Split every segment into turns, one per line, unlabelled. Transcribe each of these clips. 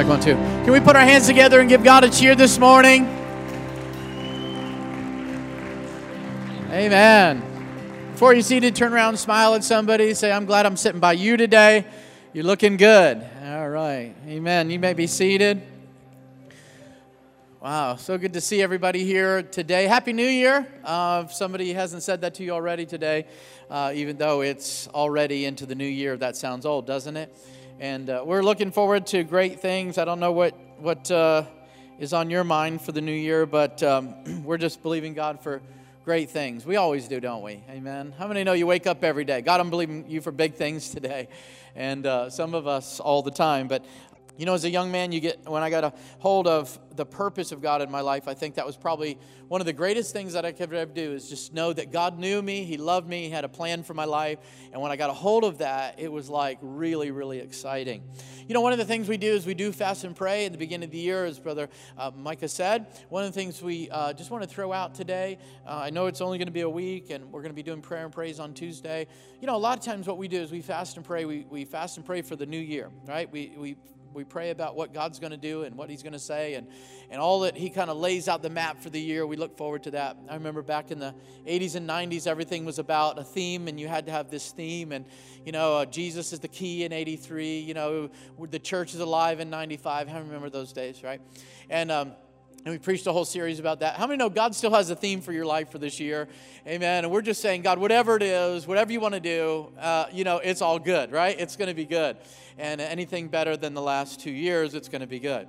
Can we put our hands together and give God a cheer this morning? Amen. Before you're seated, turn around, smile at somebody, say, I'm glad I'm sitting by you today. You're looking good. All right. Amen. You may be seated. Wow, so good to see everybody here today. Happy New Year. Uh, if somebody hasn't said that to you already today, uh, even though it's already into the new year, that sounds old, doesn't it? And uh, we're looking forward to great things. I don't know what, what uh, is on your mind for the new year, but um, we're just believing God for great things. We always do, don't we? Amen. How many know you wake up every day? God, I'm believing you for big things today. And uh, some of us all the time. But you know, as a young man, you get when I got a hold of the purpose of God in my life, I think that was probably one of the greatest things that I could ever do is just know that God knew me, He loved me, He had a plan for my life. And when I got a hold of that, it was like really, really exciting. You know, one of the things we do is we do fast and pray at the beginning of the year, as Brother uh, Micah said. One of the things we uh, just want to throw out today, uh, I know it's only going to be a week and we're going to be doing prayer and praise on Tuesday. You know, a lot of times what we do is we fast and pray, we, we fast and pray for the new year, right? We, we we pray about what God's going to do and what He's going to say, and, and all that He kind of lays out the map for the year. We look forward to that. I remember back in the 80s and 90s, everything was about a theme, and you had to have this theme. And, you know, uh, Jesus is the key in 83, you know, the church is alive in 95. I remember those days, right? And, um, and we preached a whole series about that. How many know God still has a theme for your life for this year? Amen. And we're just saying, God, whatever it is, whatever you want to do, uh, you know, it's all good, right? It's going to be good. And anything better than the last two years, it's going to be good.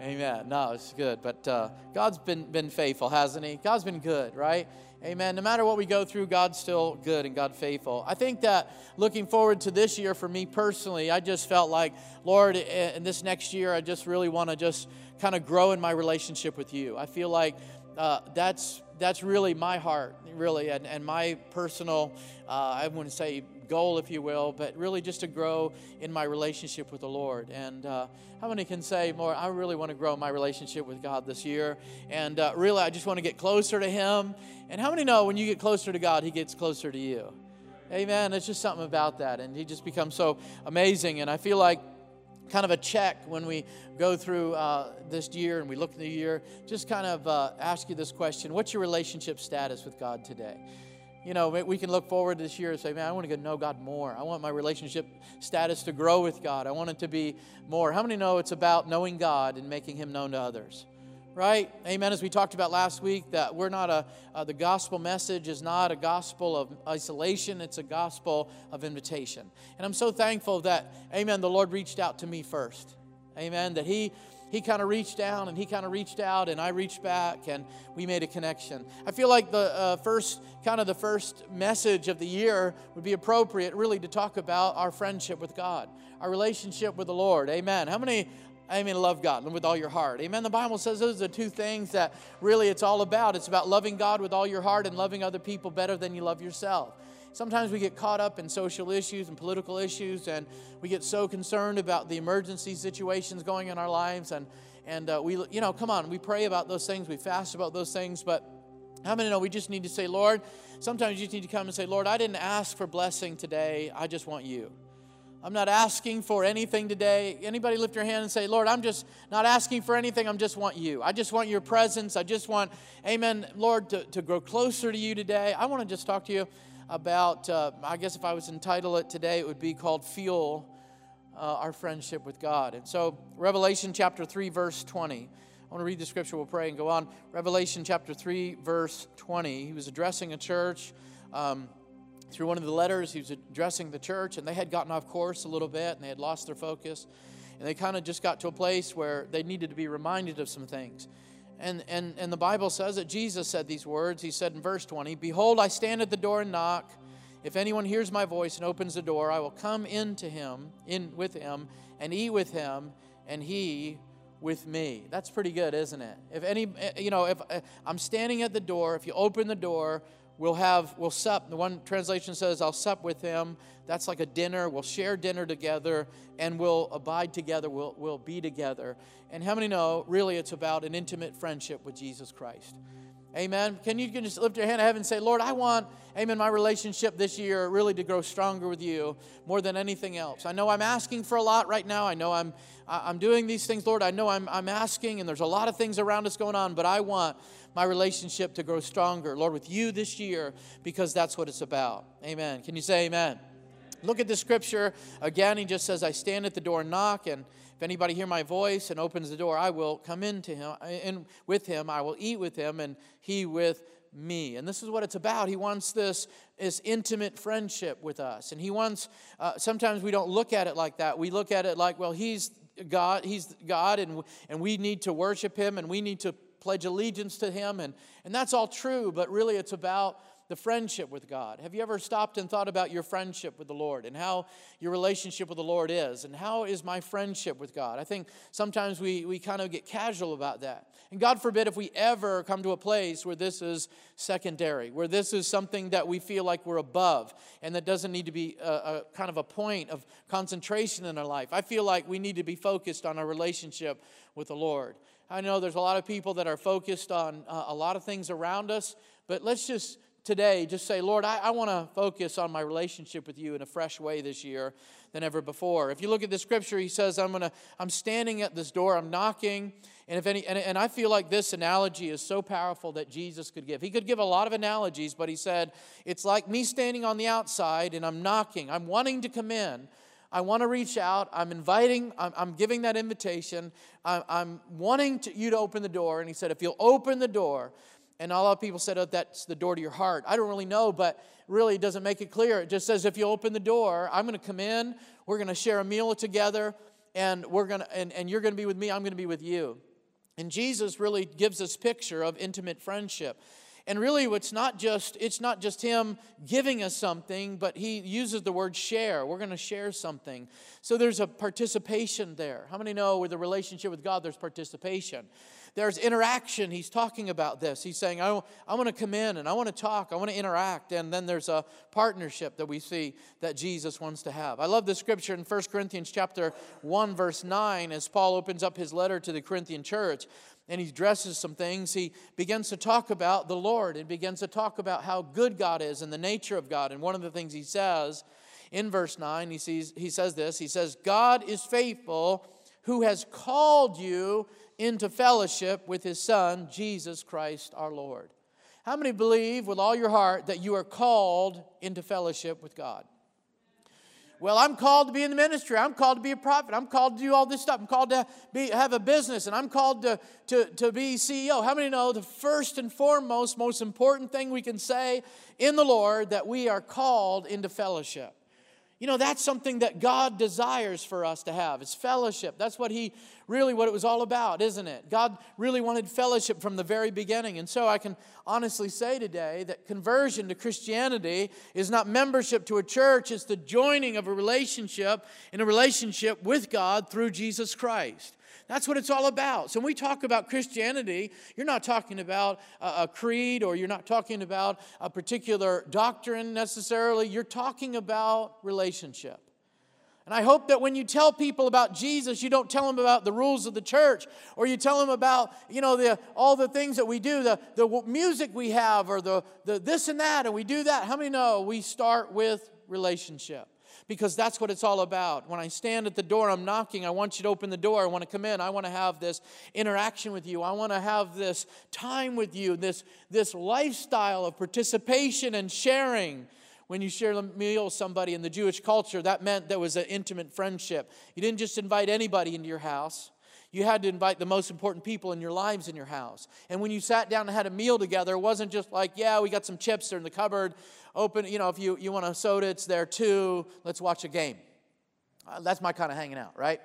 Amen. No, it's good. But uh, God's been, been faithful, hasn't He? God's been good, right? Amen. No matter what we go through, God's still good and God faithful. I think that looking forward to this year for me personally, I just felt like, Lord, in this next year, I just really want to just kind of grow in my relationship with you. I feel like uh, that's that's really my heart, really, and, and my personal, uh, I wouldn't say goal, if you will, but really just to grow in my relationship with the Lord. And uh, how many can say more? I really want to grow my relationship with God this year, and uh, really, I just want to get closer to Him. And how many know when you get closer to God, He gets closer to you? Amen. It's just something about that, and He just becomes so amazing. And I feel like kind of a check when we go through uh, this year and we look at the year. Just kind of uh, ask you this question What's your relationship status with God today? You know, we can look forward this year and say, man, I want to know God more. I want my relationship status to grow with God. I want it to be more. How many know it's about knowing God and making Him known to others? right? Amen. As we talked about last week, that we're not a, uh, the gospel message is not a gospel of isolation, it's a gospel of invitation. And I'm so thankful that, amen, the Lord reached out to me first. Amen. That He he kind of reached down and he kind of reached out and I reached back and we made a connection. I feel like the uh, first, kind of the first message of the year would be appropriate really to talk about our friendship with God, our relationship with the Lord. Amen. How many Amen. Love God with all your heart. Amen. The Bible says those are the two things that really it's all about. It's about loving God with all your heart and loving other people better than you love yourself. Sometimes we get caught up in social issues and political issues, and we get so concerned about the emergency situations going in our lives. And, and uh, we, you know, come on, we pray about those things, we fast about those things, but how many know we just need to say, Lord, sometimes you just need to come and say, Lord, I didn't ask for blessing today, I just want you. I'm not asking for anything today. Anybody lift your hand and say, Lord, I'm just not asking for anything. I just want you. I just want your presence. I just want, amen, Lord, to, to grow closer to you today. I want to just talk to you about, uh, I guess if I was entitled it today, it would be called Fuel uh, Our Friendship with God. And so, Revelation chapter 3, verse 20. I want to read the scripture, we'll pray and go on. Revelation chapter 3, verse 20. He was addressing a church. Um, through one of the letters, he was addressing the church, and they had gotten off course a little bit and they had lost their focus. And they kind of just got to a place where they needed to be reminded of some things. And, and, and the Bible says that Jesus said these words. He said in verse 20, Behold, I stand at the door and knock. If anyone hears my voice and opens the door, I will come into him, in with him, and eat with him, and he with me. That's pretty good, isn't it? If any, you know, if uh, I'm standing at the door, if you open the door, we'll have we'll sup the one translation says i'll sup with him that's like a dinner we'll share dinner together and we'll abide together we'll, we'll be together and how many know really it's about an intimate friendship with jesus christ Amen. Can you can just lift your hand to heaven and say, Lord, I want, amen, my relationship this year really to grow stronger with you more than anything else. I know I'm asking for a lot right now. I know I'm I'm doing these things, Lord. I know I'm I'm asking, and there's a lot of things around us going on, but I want my relationship to grow stronger, Lord, with you this year, because that's what it's about. Amen. Can you say amen? Look at the scripture. Again, he just says, I stand at the door and knock, and if anybody hear my voice and opens the door, I will come into him and with him. I will eat with him, and he with me. And this is what it's about. He wants this, this intimate friendship with us. And he wants, uh, sometimes we don't look at it like that. We look at it like, well, he's God, he's God, and, and we need to worship him, and we need to pledge allegiance to him. And, and that's all true, but really it's about the friendship with God. Have you ever stopped and thought about your friendship with the Lord and how your relationship with the Lord is? And how is my friendship with God? I think sometimes we, we kind of get casual about that. And God forbid if we ever come to a place where this is secondary, where this is something that we feel like we're above and that doesn't need to be a, a kind of a point of concentration in our life. I feel like we need to be focused on our relationship with the Lord. I know there's a lot of people that are focused on uh, a lot of things around us, but let's just today just say, Lord, I, I want to focus on my relationship with you in a fresh way this year than ever before. If you look at the scripture, he says, I'm gonna, I'm standing at this door, I'm knocking, and if any and, and I feel like this analogy is so powerful that Jesus could give. He could give a lot of analogies, but he said, It's like me standing on the outside and I'm knocking. I'm wanting to come in. I want to reach out. I'm inviting, I'm, I'm giving that invitation. I'm, I'm wanting to, you to open the door. And he said, if you'll open the door, and a lot of people said, oh, that's the door to your heart. I don't really know, but really it doesn't make it clear. It just says, if you open the door, I'm going to come in, we're going to share a meal together, and, we're gonna, and, and you're going to be with me, I'm going to be with you. And Jesus really gives us picture of intimate friendship. And really it's not just it's not just him giving us something, but he uses the word share. We're going to share something. So there's a participation there. How many know with a relationship with God there's participation? There's interaction. He's talking about this. He's saying, I, I want to come in and I want to talk, I want to interact. And then there's a partnership that we see that Jesus wants to have. I love the scripture in 1 Corinthians chapter 1, verse 9, as Paul opens up his letter to the Corinthian church and he addresses some things. He begins to talk about the Lord and begins to talk about how good God is and the nature of God. And one of the things he says in verse 9, he, sees, he says this He says, God is faithful who has called you into fellowship with his Son, Jesus Christ our Lord. How many believe with all your heart that you are called into fellowship with God? Well, I'm called to be in the ministry. I'm called to be a prophet. I'm called to do all this stuff. I'm called to be, have a business, and I'm called to, to, to be CEO. How many know the first and foremost, most important thing we can say in the Lord that we are called into fellowship? You know, that's something that God desires for us to have. It's fellowship. That's what He really what it was all about, isn't it? God really wanted fellowship from the very beginning. And so I can honestly say today that conversion to Christianity is not membership to a church, it's the joining of a relationship in a relationship with God through Jesus Christ. That's what it's all about. So when we talk about Christianity, you're not talking about a, creed or you're not talking about a particular doctrine necessarily. You're talking about relationship. And I hope that when you tell people about Jesus, you don't tell them about the rules of the church or you tell them about, you know, the, all the things that we do, the, the music we have or the, the this and that, and we do that. How many know we start with relationship? Because that's what it's all about. When I stand at the door, I'm knocking. I want you to open the door. I want to come in. I want to have this interaction with you. I want to have this time with you, this, this lifestyle of participation and sharing. When you share a meal with somebody in the Jewish culture, that meant there was an intimate friendship. You didn't just invite anybody into your house. You had to invite the most important people in your lives in your house. And when you sat down and had a meal together, it wasn't just like, yeah, we got some chips there in the cupboard open, you know, if you, you want a soda, it's there too. Let's watch a game. Uh, that's my kind of hanging out, right?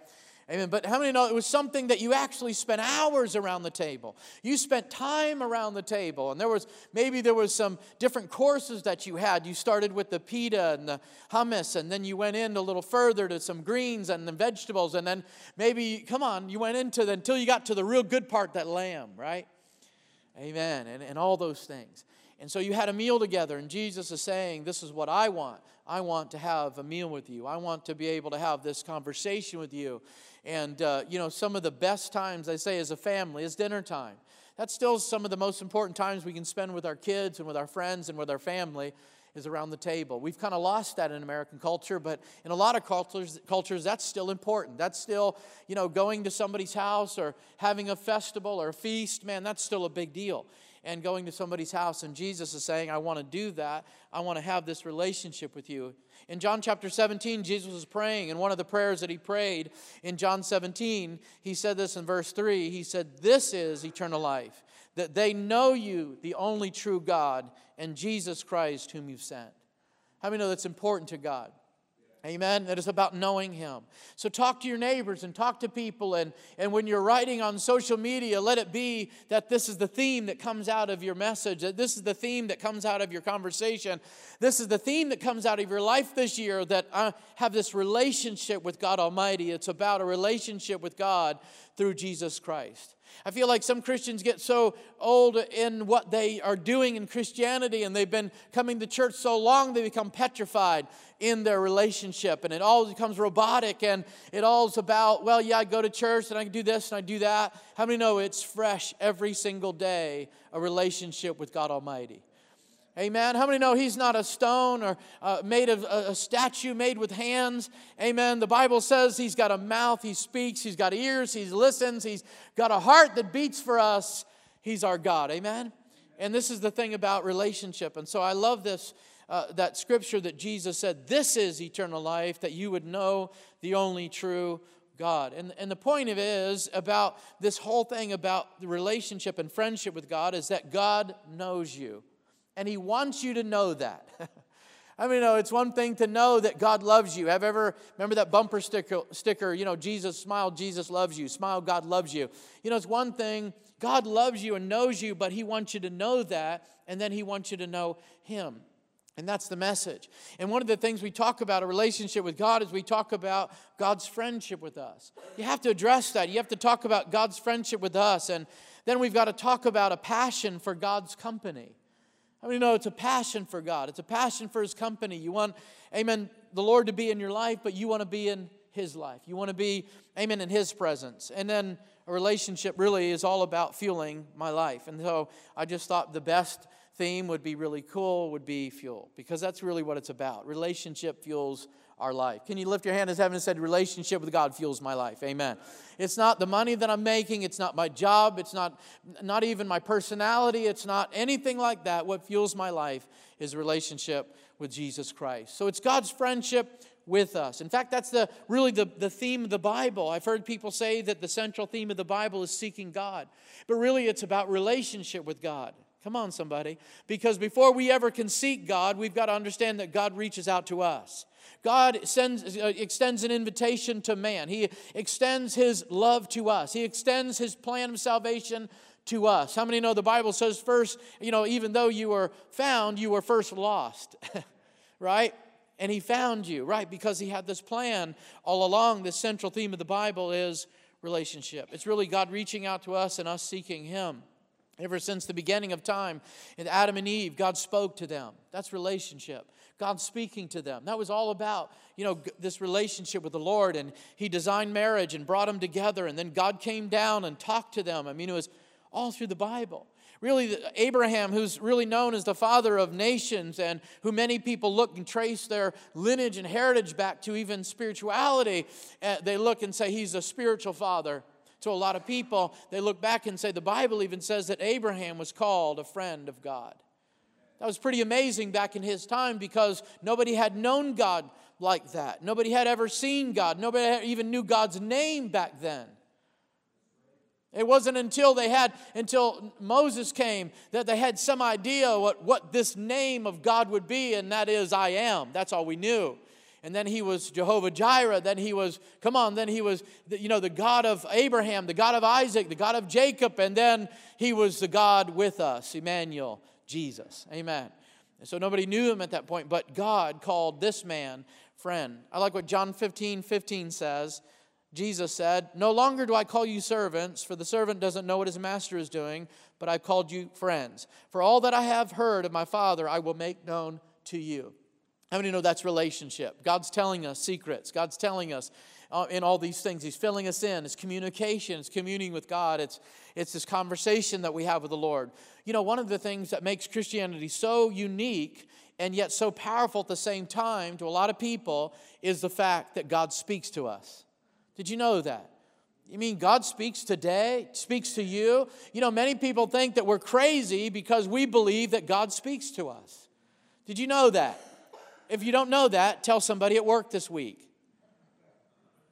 Amen. But how many know it was something that you actually spent hours around the table? You spent time around the table, and there was maybe there was some different courses that you had. You started with the pita and the hummus, and then you went in a little further to some greens and the vegetables, and then maybe come on, you went into the, until you got to the real good part, that lamb, right? Amen. And, and all those things. And so you had a meal together, and Jesus is saying, This is what I want. I want to have a meal with you. I want to be able to have this conversation with you. And, uh, you know, some of the best times, I say, as a family, is dinner time. That's still some of the most important times we can spend with our kids and with our friends and with our family is around the table. We've kind of lost that in American culture, but in a lot of cultures, cultures that's still important. That's still, you know, going to somebody's house or having a festival or a feast, man, that's still a big deal and going to somebody's house. And Jesus is saying, I want to do that. I want to have this relationship with you. In John chapter 17, Jesus was praying, and one of the prayers that he prayed in John 17, he said this in verse 3. He said, This is eternal life, that they know you, the only true God, and Jesus Christ, whom you've sent. How many know that's important to God? Amen. It is about knowing Him. So talk to your neighbors and talk to people. And, and when you're writing on social media, let it be that this is the theme that comes out of your message, that this is the theme that comes out of your conversation. This is the theme that comes out of your life this year that I have this relationship with God Almighty. It's about a relationship with God through Jesus Christ. I feel like some Christians get so old in what they are doing in Christianity and they've been coming to church so long they become petrified in their relationship and it all becomes robotic and it all is about, well, yeah, I go to church and I do this and I do that. How many know it's fresh every single day, a relationship with God Almighty? Amen. How many know he's not a stone or uh, made of a, statue made with hands? Amen. The Bible says he's got a mouth, he speaks, he's got ears, he listens, he's got a heart that beats for us. He's our God. Amen. And this is the thing about relationship. And so I love this. Uh, that scripture that Jesus said, This is eternal life, that you would know the only true God. And, and the point of it is about this whole thing about the relationship and friendship with God is that God knows you. And He wants you to know that. I mean, you know, it's one thing to know that God loves you. Have ever remember that bumper sticker, sticker, you know, Jesus smile, Jesus loves you. Smile, God loves you. You know, it's one thing, God loves you and knows you, but He wants you to know that, and then He wants you to know Him. And that's the message. And one of the things we talk about a relationship with God is we talk about God's friendship with us. You have to address that. You have to talk about God's friendship with us. And then we've got to talk about a passion for God's company. How many know it's a passion for God? It's a passion for His company. You want, amen, the Lord to be in your life, but you want to be in His life. You want to be, amen, in His presence. And then a relationship really is all about fueling my life. And so I just thought the best theme would be really cool, would be fuel, because that's really what it's about. Relationship fuels our life. Can you lift your hand as heaven said, Relationship with God fuels my life? Amen. It's not the money that I'm making, it's not my job, it's not, not even my personality, it's not anything like that. What fuels my life is relationship with Jesus Christ. So it's God's friendship with us. In fact, that's the really the, the theme of the Bible. I've heard people say that the central theme of the Bible is seeking God. But really it's about relationship with God. Come on, somebody. Because before we ever can seek God, we've got to understand that God reaches out to us. God sends, uh, extends an invitation to man. He extends his love to us. He extends his plan of salvation to us. How many know the Bible says first, you know, even though you were found, you were first lost, right? And he found you, right? Because he had this plan all along. The central theme of the Bible is relationship. It's really God reaching out to us and us seeking him. Ever since the beginning of time, in Adam and Eve, God spoke to them. That's relationship. God speaking to them. That was all about, you know, this relationship with the Lord. And He designed marriage and brought them together. And then God came down and talked to them. I mean, it was all through the Bible. Really, Abraham, who's really known as the father of nations and who many people look and trace their lineage and heritage back to, even spirituality, uh, they look and say he's a spiritual father to a lot of people, they look back and say the Bible even says that Abraham was called a friend of God. That was pretty amazing back in his time because nobody had known God like that. Nobody had ever seen God. Nobody even knew God's name back then. It wasn't until they had, until Moses came, that they had some idea what, what this name of God would be, and that is I am. That's all we knew and then he was Jehovah Jireh, then he was, come on, then he was, you know, the God of Abraham, the God of Isaac, the God of Jacob, and then he was the God with us, Emmanuel, Jesus. Amen. And so nobody knew him at that point, but God called this man friend. I like what John 15 15 says. Jesus said, No longer do I call you servants, for the servant doesn't know what his master is doing, but I've called you friends. For all that I have heard of my Father, I will make known to you. How many know that's relationship? God's telling us secrets. God's telling us, uh, in all these things. He's filling us in. It's communication, it's communing with God, it's, it's this conversation that we have with the Lord. You know, one of the things that makes Christianity so unique and yet so powerful at the same time to a lot of people is the fact that God speaks to us. Did you know that? You mean God speaks today, speaks to you? You know, many people think that we're crazy because we believe that God speaks to us. Did you know that? If you don't know that, tell somebody at work this week.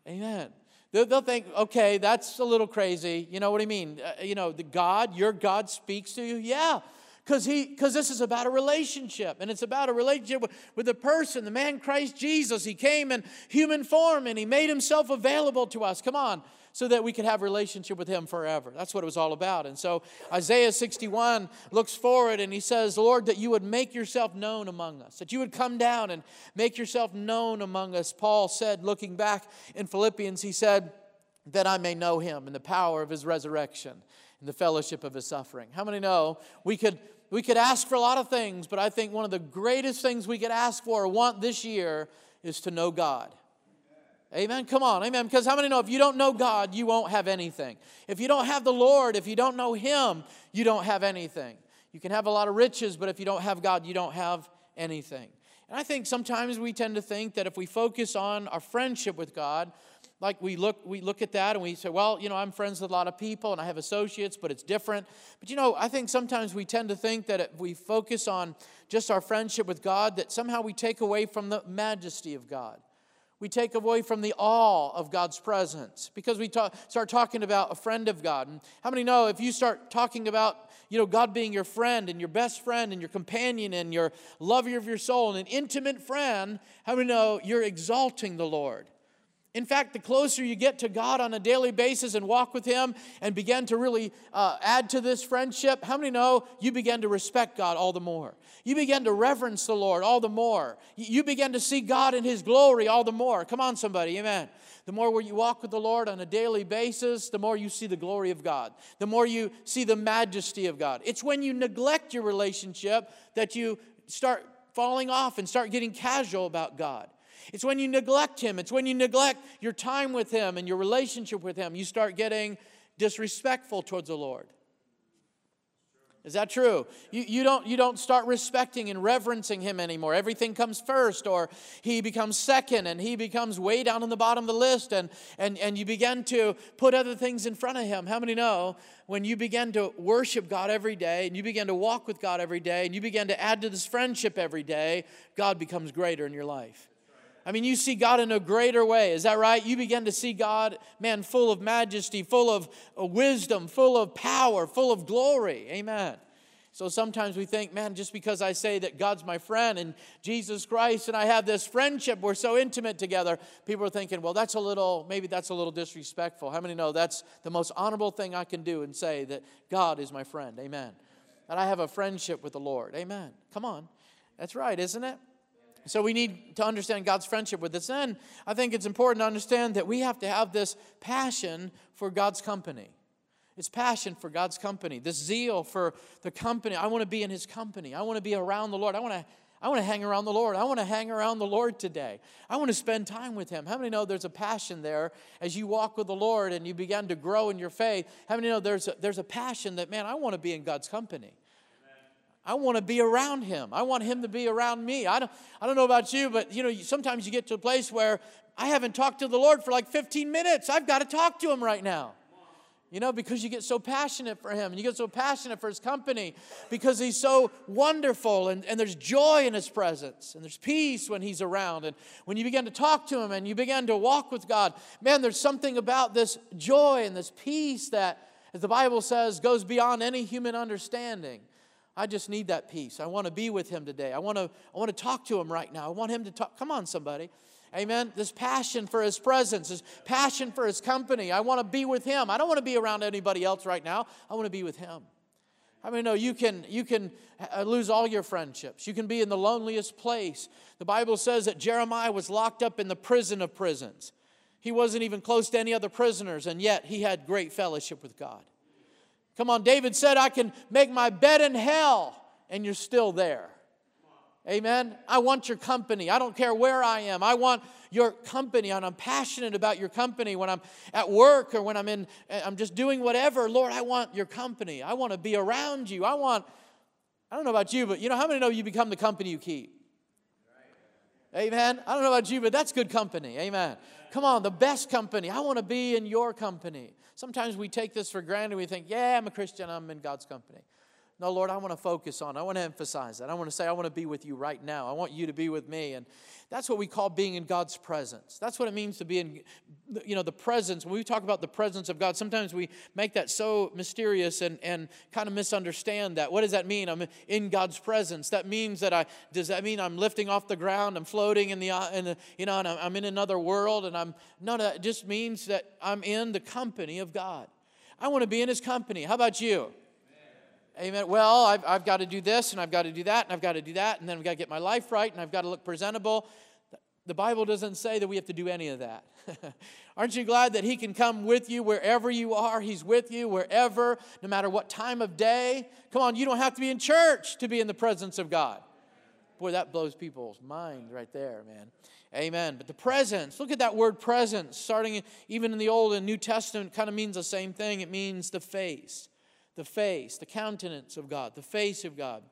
Amen. They'll think, okay, that's a little crazy. You know what I mean? Uh, you know, the God, your God speaks to you. Yeah, because he because this is about a relationship and it's about a relationship with, with the person the man christ jesus he came in human form and he made himself available to us come on so that we could have relationship with him forever that's what it was all about and so isaiah 61 looks forward and he says lord that you would make yourself known among us that you would come down and make yourself known among us paul said looking back in philippians he said that i may know him and the power of his resurrection and the fellowship of his suffering. How many know we could we could ask for a lot of things, but I think one of the greatest things we could ask for or want this year is to know God. Amen. Come on. Amen. Because how many know if you don't know God, you won't have anything? If you don't have the Lord, if you don't know Him, you don't have anything. You can have a lot of riches, but if you don't have God, you don't have anything. And I think sometimes we tend to think that if we focus on our friendship with God, like we look we look at that and we say well you know i'm friends with a lot of people and i have associates but it's different but you know i think sometimes we tend to think that if we focus on just our friendship with god that somehow we take away from the majesty of god we take away from the awe of god's presence because we talk, start talking about a friend of god. And how many know if you start talking about you know god being your friend and your best friend and your companion and your lover of your soul and an intimate friend how many know you're exalting the lord in fact, the closer you get to God on a daily basis and walk with Him and begin to really uh, add to this friendship, how many know you begin to respect God all the more? You begin to reverence the Lord all the more. You begin to see God in His glory all the more. Come on, somebody, amen. The more you walk with the Lord on a daily basis, the more you see the glory of God, the more you see the majesty of God. It's when you neglect your relationship that you start falling off and start getting casual about God. It's when you neglect Him, it's when you neglect your time with Him and your relationship with Him, you start getting disrespectful towards the Lord. Is that true? You, you, don't, you don't start respecting and reverencing him anymore. Everything comes first, or he becomes second, and he becomes way down on the bottom of the list, and, and, and you begin to put other things in front of him. How many know when you begin to worship God every day, and you begin to walk with God every day, and you begin to add to this friendship every day, God becomes greater in your life? I mean, you see God in a greater way. Is that right? You begin to see God, man, full of majesty, full of uh, wisdom, full of power, full of glory. Amen. So sometimes we think, man, just because I say that God's my friend and Jesus Christ and I have this friendship, we're so intimate together, people are thinking, well, that's a little, maybe that's a little disrespectful. How many know that's the most honorable thing I can do and say that God is my friend? Amen. That I have a friendship with the Lord. Amen. Come on. That's right, isn't it? So we need to understand God's friendship with us. And I think it's important to understand that we have to have this passion for God's company. It's passion for God's company, this zeal for the company. I want to be in His company. I want to be around the Lord. I want to, I want to hang around the Lord. I want to hang around the Lord today. I want to spend time with Him. How many know there's a passion there as you walk with the Lord and you begin to grow in your faith? How many know there's a, there's a passion that, man, I want to be in God's company? I want to be around him. I want him to be around me. I don't, I don't know about you, but you know, sometimes you get to a place where I haven't talked to the Lord for like 15 minutes. I've got to talk to him right now. You know, because you get so passionate for him and you get so passionate for his company because he's so wonderful and, and there's joy in his presence and there's peace when he's around. And when you begin to talk to him and you begin to walk with God, man, there's something about this joy and this peace that, as the Bible says, goes beyond any human understanding. I just need that peace. I want to be with him today. I want to, I want to talk to him right now. I want him to talk. Come on, somebody. Amen. This passion for his presence, this passion for his company. I want to be with him. I don't want to be around anybody else right now. I want to be with him. I mean, no, you can, you can uh, lose all your friendships. You can be in the loneliest place. The Bible says that Jeremiah was locked up in the prison of prisons. He wasn't even close to any other prisoners, and yet he had great fellowship with God. Come on, David said, I can make my bed in hell, and you're still there. Amen. I want your company. I don't care where I am. I want your company and I'm passionate about your company when I'm at work or when I'm in I'm just doing whatever. Lord, I want your company. I want to be around you. I want I don't know about you, but you know how many know you become the company you keep? Amen. I don't know about you, but that's good company. Amen. Come on, the best company. I want to be in your company. Sometimes we take this for granted. We think, yeah, I'm a Christian, I'm in God's company. No, Lord, I want to focus on. I want to emphasize that. I want to say, I want to be with you right now. I want you to be with me. And that's what we call being in God's presence. That's what it means to be in, you know, the presence. When we talk about the presence of God, sometimes we make that so mysterious and, and kind of misunderstand that. What does that mean? I'm in God's presence. That means that I, does that mean I'm lifting off the ground? I'm floating in the, in the you know, and I'm in another world and I'm, no, no, it just means that I'm in the company of God. I want to be in his company. How about you? Amen. Well, I've, I've got to do this and I've got to do that and I've got to do that and then I've got to get my life right and I've got to look presentable. The Bible doesn't say that we have to do any of that. Aren't you glad that He can come with you wherever you are? He's with you wherever, no matter what time of day. Come on, you don't have to be in church to be in the presence of God. Boy, that blows people's minds right there, man. Amen. But the presence, look at that word presence, starting even in the Old and New Testament, kind of means the same thing. It means the face the face, the countenance of God, the face of God.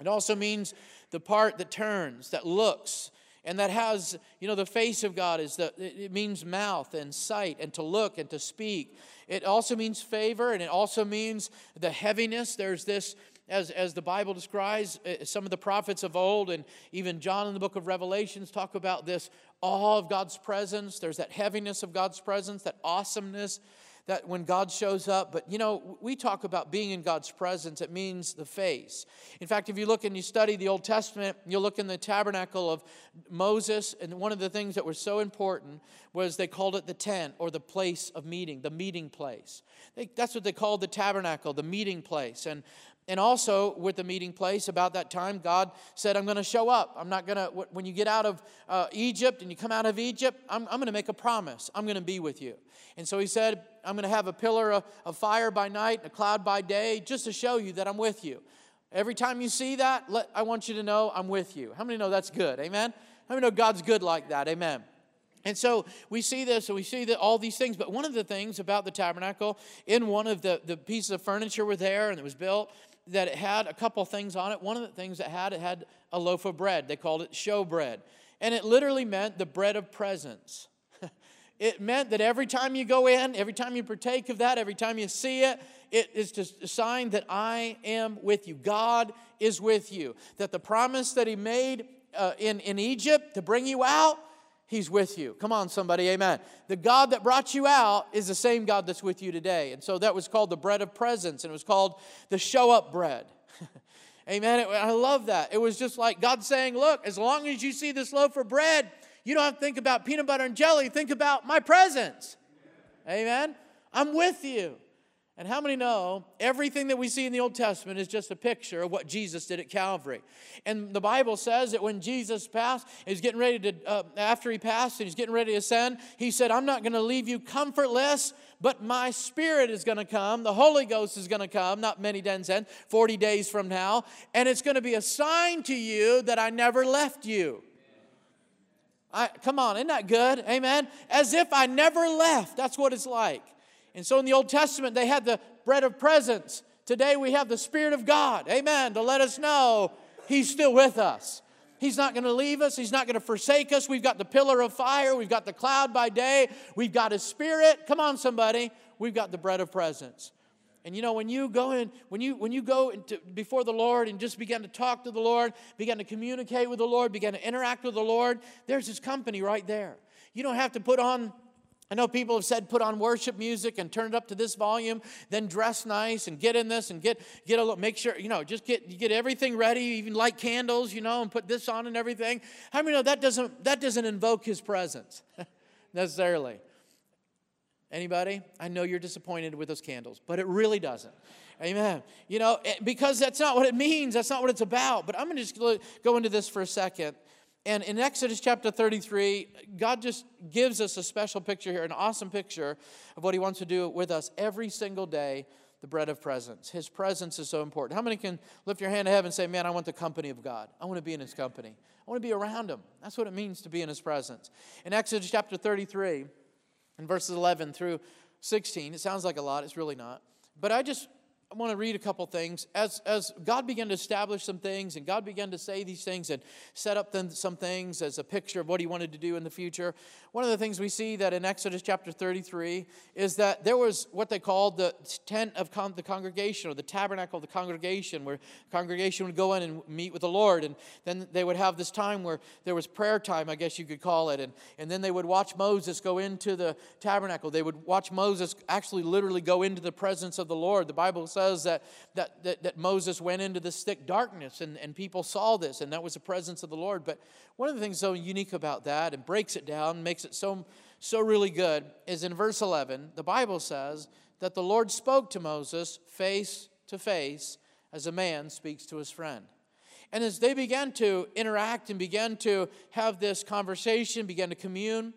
It also means the part that turns, that looks, and that has, you know, the face of God is the, it means mouth and sight and to look and to speak. It also means favor and it also means the heaviness. There's this, as, as the Bible describes, uh, some of the prophets of old and even John in the book of Revelations talk about this awe of God's presence. There's that heaviness of God's presence, that awesomeness that when God shows up, but you know, we talk about being in God's presence, it means the face. In fact, if you look and you study the Old Testament, you'll look in the tabernacle of Moses, and one of the things that was so important was they called it the tent or the place of meeting, the meeting place. They, that's what they called the tabernacle, the meeting place. And and also, with the meeting place, about that time, God said, I'm going to show up. I'm not going to, when you get out of uh, Egypt and you come out of Egypt, I'm, I'm going to make a promise. I'm going to be with you. And so he said, I'm going to have a pillar of, of fire by night and a cloud by day just to show you that I'm with you. Every time you see that, let, I want you to know I'm with you. How many know that's good? Amen? How many know God's good like that? Amen. And so we see this, and we see that all these things. But one of the things about the tabernacle, in one of the, the pieces of furniture were there, and it was built, that it had a couple things on it. One of the things it had, it had a loaf of bread. They called it show bread. And it literally meant the bread of presence. it meant that every time you go in, every time you partake of that, every time you see it, it is just a sign that I am with you. God is with you. That the promise that He made uh, in, in Egypt to bring you out, He's with you. Come on, somebody, amen. The God that brought you out is the same God that's with you today. And so that was called the bread of presence, and it was called the show up bread. amen. I love that. It was just like God saying, Look, as long as you see this loaf of bread, you don't have to think about peanut butter and jelly, think about my presence. Amen. I'm with you. And how many know everything that we see in the Old Testament is just a picture of what Jesus did at Calvary? And the Bible says that when Jesus passed, he's getting ready to, uh, after he passed and he's getting ready to ascend, he said, I'm not going to leave you comfortless, but my Spirit is going to come. The Holy Ghost is going to come, not many days in, 40 days from now. And it's going to be a sign to you that I never left you. I, come on, isn't that good? Amen. As if I never left. That's what it's like. And so in the Old Testament, they had the bread of presence. Today we have the Spirit of God, amen, to let us know He's still with us. He's not going to leave us. He's not going to forsake us. We've got the pillar of fire. We've got the cloud by day. We've got His Spirit. Come on, somebody. We've got the bread of presence. And you know, when you go in, when you when you go into, before the Lord and just begin to talk to the Lord, begin to communicate with the Lord, begin to interact with the Lord, there's His company right there. You don't have to put on I know people have said put on worship music and turn it up to this volume, then dress nice and get in this and get get a little make sure, you know, just get get everything ready, even light candles, you know, and put this on and everything. How many know that doesn't that doesn't invoke his presence necessarily? Anybody? I know you're disappointed with those candles, but it really doesn't. Amen. You know, because that's not what it means. That's not what it's about. But I'm going to just go into this for a second. And in Exodus chapter 33, God just gives us a special picture here, an awesome picture of what He wants to do with us every single day the bread of presence. His presence is so important. How many can lift your hand to heaven and say, Man, I want the company of God? I want to be in His company. I want to be around Him. That's what it means to be in His presence. In Exodus chapter 33, in verses 11 through 16, it sounds like a lot, it's really not. But I just I want to read a couple things. As, as God began to establish some things and God began to say these things and set up some things as a picture of what He wanted to do in the future, one of the things we see that in Exodus chapter 33 is that there was what they called the tent of con- the congregation or the tabernacle of the congregation, where the congregation would go in and meet with the Lord. And then they would have this time where there was prayer time, I guess you could call it. And, and then they would watch Moses go into the tabernacle. They would watch Moses actually literally go into the presence of the Lord. The Bible says says that, that, that, that Moses went into this thick darkness and, and people saw this, and that was the presence of the Lord. But one of the things so unique about that and breaks it down, makes it so, so really good, is in verse 11, the Bible says that the Lord spoke to Moses face to face as a man speaks to his friend. And as they began to interact and began to have this conversation, began to commune,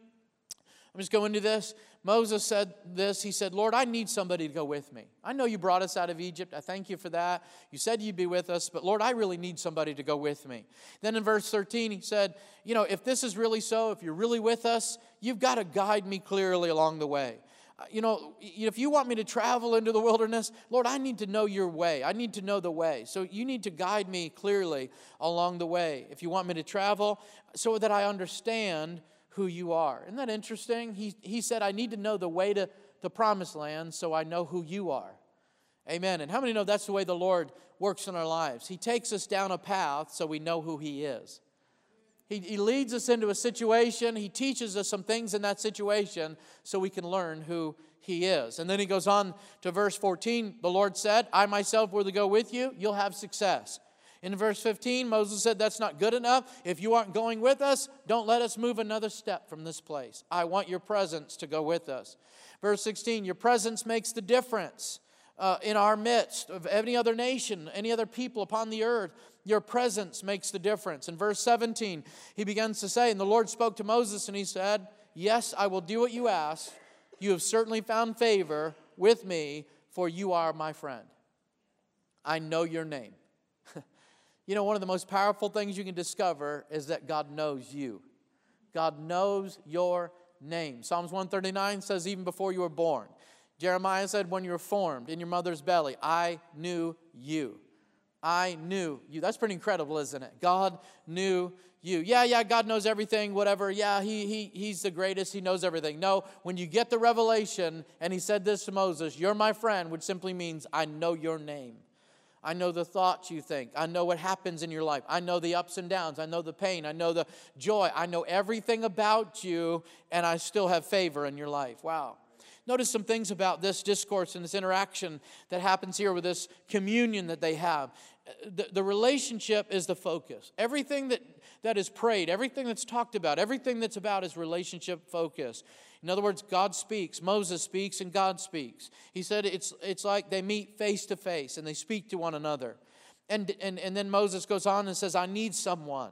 I'm just going into this. Moses said this. He said, Lord, I need somebody to go with me. I know you brought us out of Egypt. I thank you for that. You said you'd be with us, but Lord, I really need somebody to go with me. Then in verse 13, he said, You know, if this is really so, if you're really with us, you've got to guide me clearly along the way. Uh, you know, if you want me to travel into the wilderness, Lord, I need to know your way. I need to know the way. So you need to guide me clearly along the way. If you want me to travel, so that I understand who you are. Isn't that interesting? He, he said, I need to know the way to the promised land so I know who you are. Amen. And how many know that's the way the Lord works in our lives? He takes us down a path so we know who He is. He, he leads us into a situation, He teaches us some things in that situation so we can learn who He is. And then He goes on to verse 14 The Lord said, I myself will go with you, you'll have success. In verse 15, Moses said, That's not good enough. If you aren't going with us, don't let us move another step from this place. I want your presence to go with us. Verse 16, Your presence makes the difference. Uh, in our midst of any other nation, any other people upon the earth. Your presence makes the difference. In verse 17, he begins to say, And the Lord spoke to Moses and he said, Yes, I will do what you ask. You have certainly found favor with me, for you are my friend. I know your name. You know, one of the most powerful things you can discover is that God knows you. God knows your name. Psalms 139 says, even before you were born. Jeremiah said, when you were formed in your mother's belly, I knew you. I knew you. That's pretty incredible, isn't it? God knew you. Yeah, yeah, God knows everything, whatever. Yeah, he, he, He's the greatest. He knows everything. No, when you get the revelation, and He said this to Moses, You're my friend, which simply means, I know your name. I know the thoughts you think. I know what happens in your life. I know the ups and downs. I know the pain. I know the joy. I know everything about you, and I still have favor in your life. Wow. Notice some things about this discourse and this interaction that happens here with this communion that they have. The, the relationship is the focus. Everything that, that is prayed, everything that's talked about, everything that's about is relationship focus. In other words, God speaks, Moses speaks, and God speaks. He said it's, it's like they meet face to face and they speak to one another. And, and, and then Moses goes on and says, I need someone.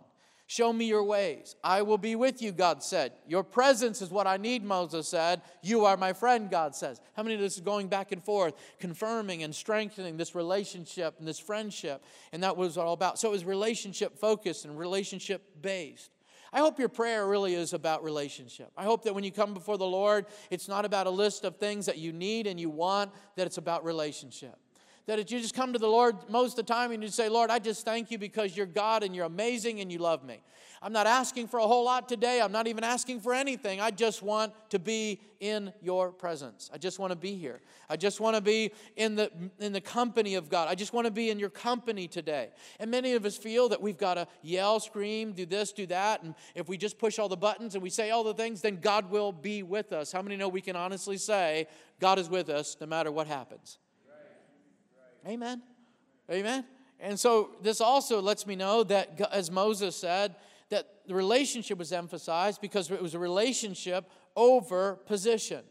Show me your ways. I will be with you, God said. Your presence is what I need, Moses said. You are my friend, God says. How many of this is going back and forth, confirming and strengthening this relationship and this friendship? And that was all about. So it was relationship focused and relationship based. I hope your prayer really is about relationship. I hope that when you come before the Lord, it's not about a list of things that you need and you want, that it's about relationship. That if you just come to the Lord most of the time and you say, Lord, I just thank you because you're God and you're amazing and you love me. I'm not asking for a whole lot today. I'm not even asking for anything. I just want to be in your presence. I just want to be here. I just want to be in the, in the company of God. I just want to be in your company today. And many of us feel that we've got to yell, scream, do this, do that. And if we just push all the buttons and we say all the things, then God will be with us. How many know we can honestly say, God is with us no matter what happens? Amen. Amen. And so this also lets me know that, as Moses said, that the relationship was emphasized because it was a relationship over position.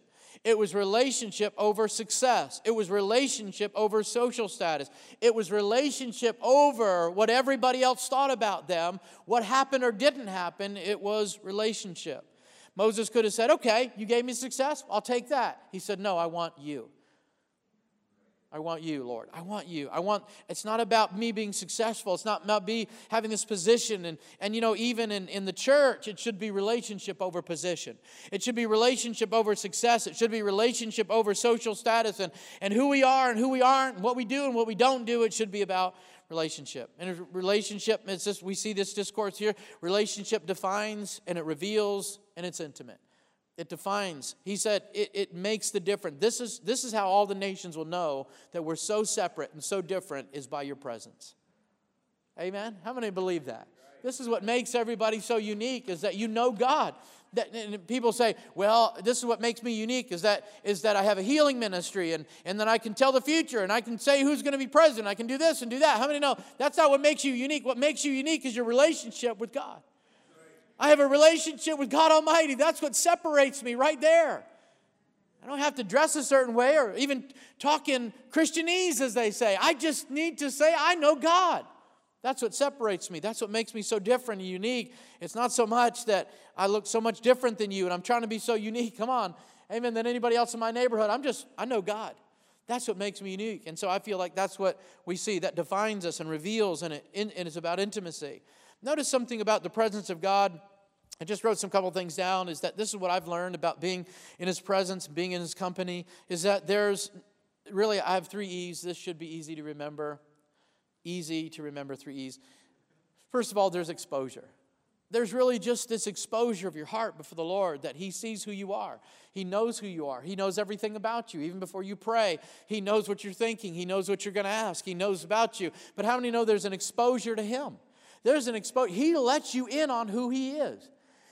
It was relationship over success. It was relationship over social status. It was relationship over what everybody else thought about them. What happened or didn't happen, it was relationship. Moses could have said, Okay, you gave me success, I'll take that. He said, No, I want you. I want you, Lord. I want you. I want, it's not about me being successful. It's not about me having this position. And, and you know, even in, in the church, it should be relationship over position. It should be relationship over success. It should be relationship over social status and, and who we are and who we aren't and what we do and what we don't do. It should be about relationship. And relationship, it's just, we see this discourse here. Relationship defines and it reveals and it's intimate. It defines. He said it, it makes the difference. This is, this is how all the nations will know that we're so separate and so different is by your presence. Amen? How many believe that? This is what makes everybody so unique is that you know God. That, and people say, well, this is what makes me unique is that, is that I have a healing ministry and, and then I can tell the future and I can say who's going to be president. I can do this and do that. How many know that's not what makes you unique? What makes you unique is your relationship with God. I have a relationship with God Almighty. That's what separates me right there. I don't have to dress a certain way or even talk in Christianese, as they say. I just need to say, I know God. That's what separates me. That's what makes me so different and unique. It's not so much that I look so much different than you and I'm trying to be so unique. Come on. Amen. Than anybody else in my neighborhood. I'm just, I know God. That's what makes me unique. And so I feel like that's what we see that defines us and reveals, and, it, and it's about intimacy. Notice something about the presence of God I just wrote some couple things down is that this is what I've learned about being in his presence, being in his company, is that there's really, I have three E's. This should be easy to remember. Easy to remember three E's. First of all, there's exposure. There's really just this exposure of your heart before the Lord that He sees who you are. He knows who you are. He knows everything about you. Even before you pray, He knows what you're thinking. He knows what you're going to ask. He knows about you. But how many know there's an exposure to Him? There's an exposure. He lets you in on who He is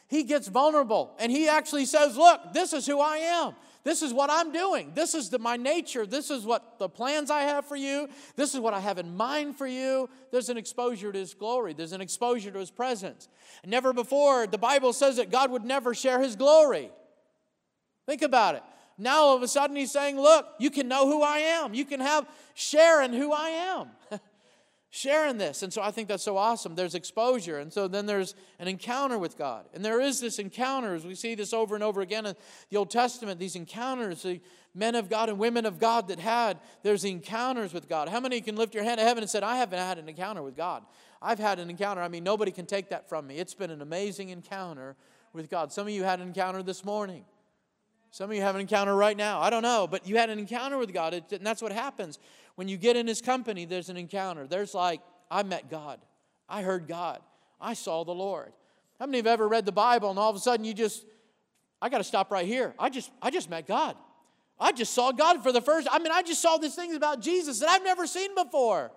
he gets vulnerable and he actually says, Look, this is who I am. This is what I'm doing. This is the, my nature. This is what the plans I have for you. This is what I have in mind for you. There's an exposure to His glory, there's an exposure to His presence. Never before, the Bible says that God would never share His glory. Think about it. Now all of a sudden He's saying, Look, you can know who I am. You can have sharing who I am. sharing this. And so I think that's so awesome. There's exposure. And so then there's an encounter with God. And there is this encounter, as we see this over and over again in the Old Testament, these encounters, the men of God and women of God that had, there's the encounters with God. How many can lift your hand to heaven and say, I haven't had an encounter with God? I've had an encounter. I mean, nobody can take that from me. It's been an amazing encounter with God. Some of you had an encounter this morning. Some of you have an encounter right now. I don't know, but you had an encounter with God, and that's what happens when you get in his company, there's an encounter. There's like, I met God. I heard God. I saw the Lord. How many have ever read the Bible and all of a sudden you just, I got to stop right here. I just, I just met God. I just saw God for the first, I mean, I just saw these things about Jesus that I've never seen before,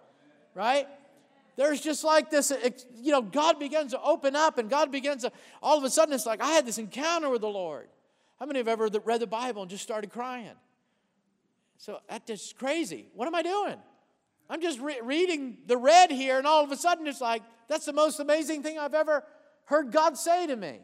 right? There's just like this, you know, God begins to open up and God begins to, all of a sudden it's like, I had this encounter with the Lord. How many have ever read the Bible and just started crying? So that's just crazy. What am I doing? I'm just re- reading the red here, and all of a sudden it's like, that's the most amazing thing I've ever heard God say to me.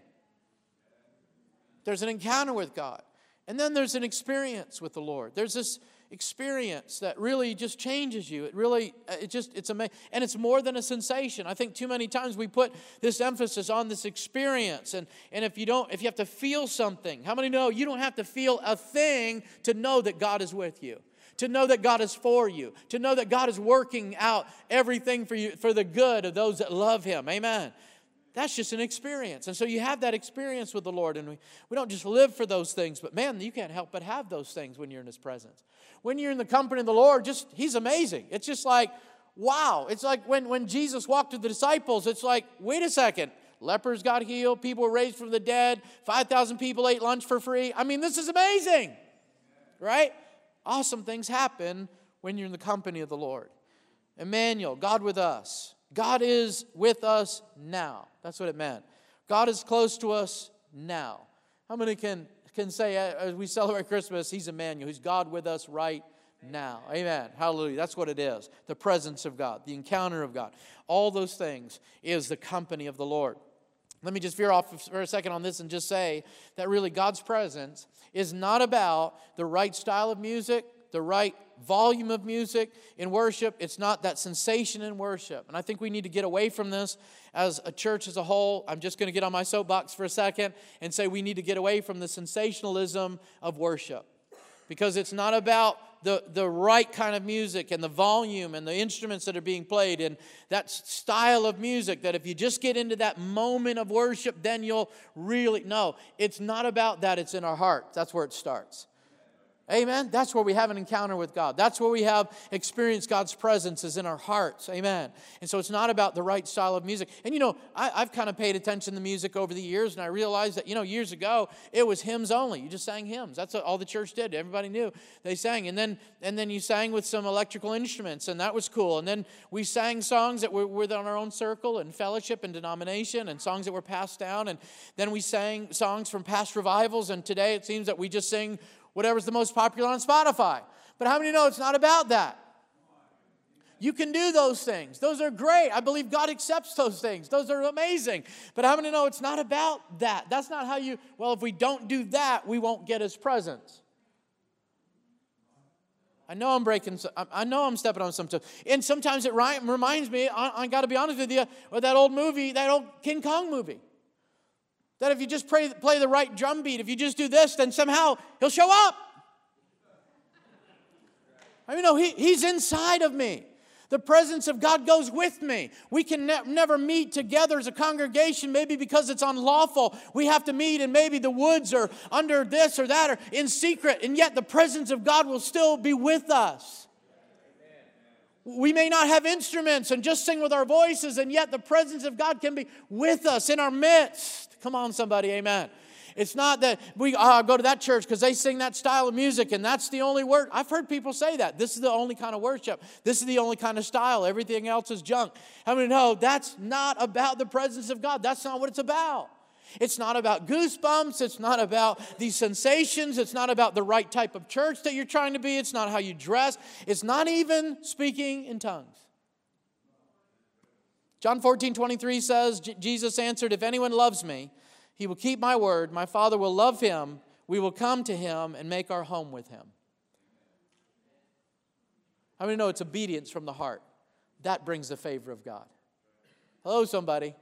There's an encounter with God. And then there's an experience with the Lord. There's this experience that really just changes you. It really, uh, it just, it's amazing. And it's more than a sensation. I think too many times we put this emphasis on this experience. And, and if you don't, if you have to feel something, how many know you don't have to feel a thing to know that God is with you? To know that God is for you, to know that God is working out everything for you for the good of those that love Him. Amen. That's just an experience. And so you have that experience with the Lord. And we, we don't just live for those things, but man, you can't help but have those things when you're in His presence. When you're in the company of the Lord, just He's amazing. It's just like, wow. It's like when, when Jesus walked to the disciples, it's like, wait a second. Lepers got healed, people were raised from the dead, 5,000 people ate lunch for free. I mean, this is amazing, right? Awesome things happen when you're in the company of the Lord. Emmanuel, God with us. God is with us now. That's what it meant. God is close to us now. How many can, can say, uh, as we celebrate Christmas, He's Emmanuel, He's God with us right now? Amen. Hallelujah. That's what it is the presence of God, the encounter of God. All those things is the company of the Lord. Let me just veer off for a second on this and just say that really God's presence is not about the right style of music, the right volume of music in worship. It's not that sensation in worship. And I think we need to get away from this as a church as a whole. I'm just going to get on my soapbox for a second and say we need to get away from the sensationalism of worship. because it's not about the, the right kind of music and the volume and the instruments that are being played and that style of music that if you just get into that moment of worship, then you'll really. No, it's not about that. It's in our heart. That's where it starts. Amen. That's where we have an encounter with God. That's where we have experienced God's presence is in our hearts. Amen. And so it's not about the right style of music. And you know, I, have kind of paid attention to music over the years, and I realized that, you know, years ago it was hymns only. You just sang hymns. That's all the church did. Everybody knew they sang. And then and then you sang with some electrical instruments, and that was cool. And then we sang songs that were within our own circle and fellowship and denomination, and songs that were passed down. And then we sang songs from past revivals, and today it seems that we just sing whatever's the most popular on Spotify. But how many know it's not about that? You can do those things. Those are great. I believe God accepts those things. Those are amazing. But how many know it's not about that? That's not how you, well, if we don't do that, we won't get his presence. I know I'm breaking, I know I'm stepping on some stuff. And sometimes it reminds me, I, I got to be honest with you, of that old movie, that old King Kong movie. That if you just play, play the right drum beat, if you just do this, then somehow he'll show up. I mean, no, he, he's inside of me. The presence of God goes with me. We can ne- never meet together as a congregation, maybe because it's unlawful. We have to meet in maybe the woods or under this or that or in secret, and yet the presence of God will still be with us. We may not have instruments and just sing with our voices, and yet the presence of God can be with us in our midst. Come on, somebody, amen. It's not that we uh, go to that church because they sing that style of music and that's the only word. I've heard people say that. This is the only kind of worship. This is the only kind of style. Everything else is junk. How many know that's not about the presence of God? That's not what it's about. It's not about goosebumps. It's not about these sensations. It's not about the right type of church that you're trying to be. It's not how you dress. It's not even speaking in tongues. John 14, 23 says, Jesus answered, If anyone loves me, he will keep my word. My Father will love him. We will come to him and make our home with him. How many know it's obedience from the heart? That brings the favor of God. Hello, somebody.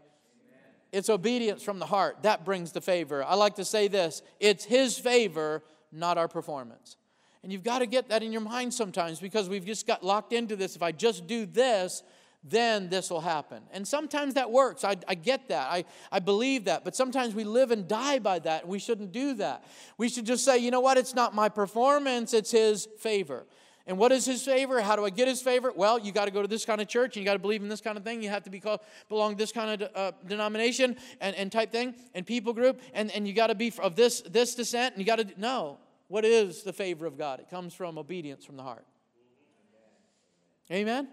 It's obedience from the heart. That brings the favor. I like to say this it's His favor, not our performance. And you've got to get that in your mind sometimes because we've just got locked into this. If I just do this, then this will happen. And sometimes that works. I, I, get that. I, I believe that. But sometimes we live and die by that. We shouldn't do that. We should just say, you know what? It's not my performance, it's His favor. And what is His favor? How do I get His favor? Well, you got to go to this kind of church and you got to believe in this kind of thing. You have to be called, belong to this kind of uh, denomination and, and type thing and people group. And, and you got to be of this, this descent. And you got to, no. What is the favor of God? It comes from obedience from the heart. Amen?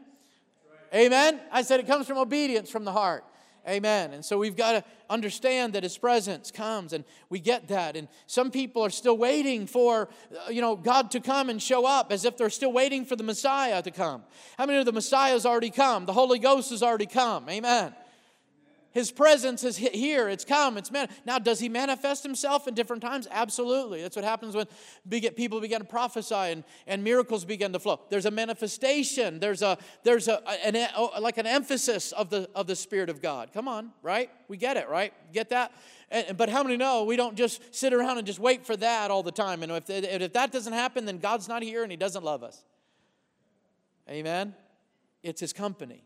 Amen? I said it comes from obedience from the heart. Amen. And so we've got to understand that His presence comes, and we get that. And some people are still waiting for, uh, you know, God to come and show up as if they're still waiting for the Messiah to come. How many of the Messiah's already come? The Holy Ghost has already come. Amen. His presence is here. It's come. It's man. Now, does he manifest himself in different times? Absolutely. That's what happens when people begin to prophesy and, and miracles begin to flow. There's a manifestation. There's a there's a an, oh, like an emphasis of the of the Spirit of God. Come on, right? We get it, right? Get that? And, but how many know we don't just sit around and just wait for that all the time? And if if that doesn't happen, then God's not here and He doesn't love us. Amen. It's His company,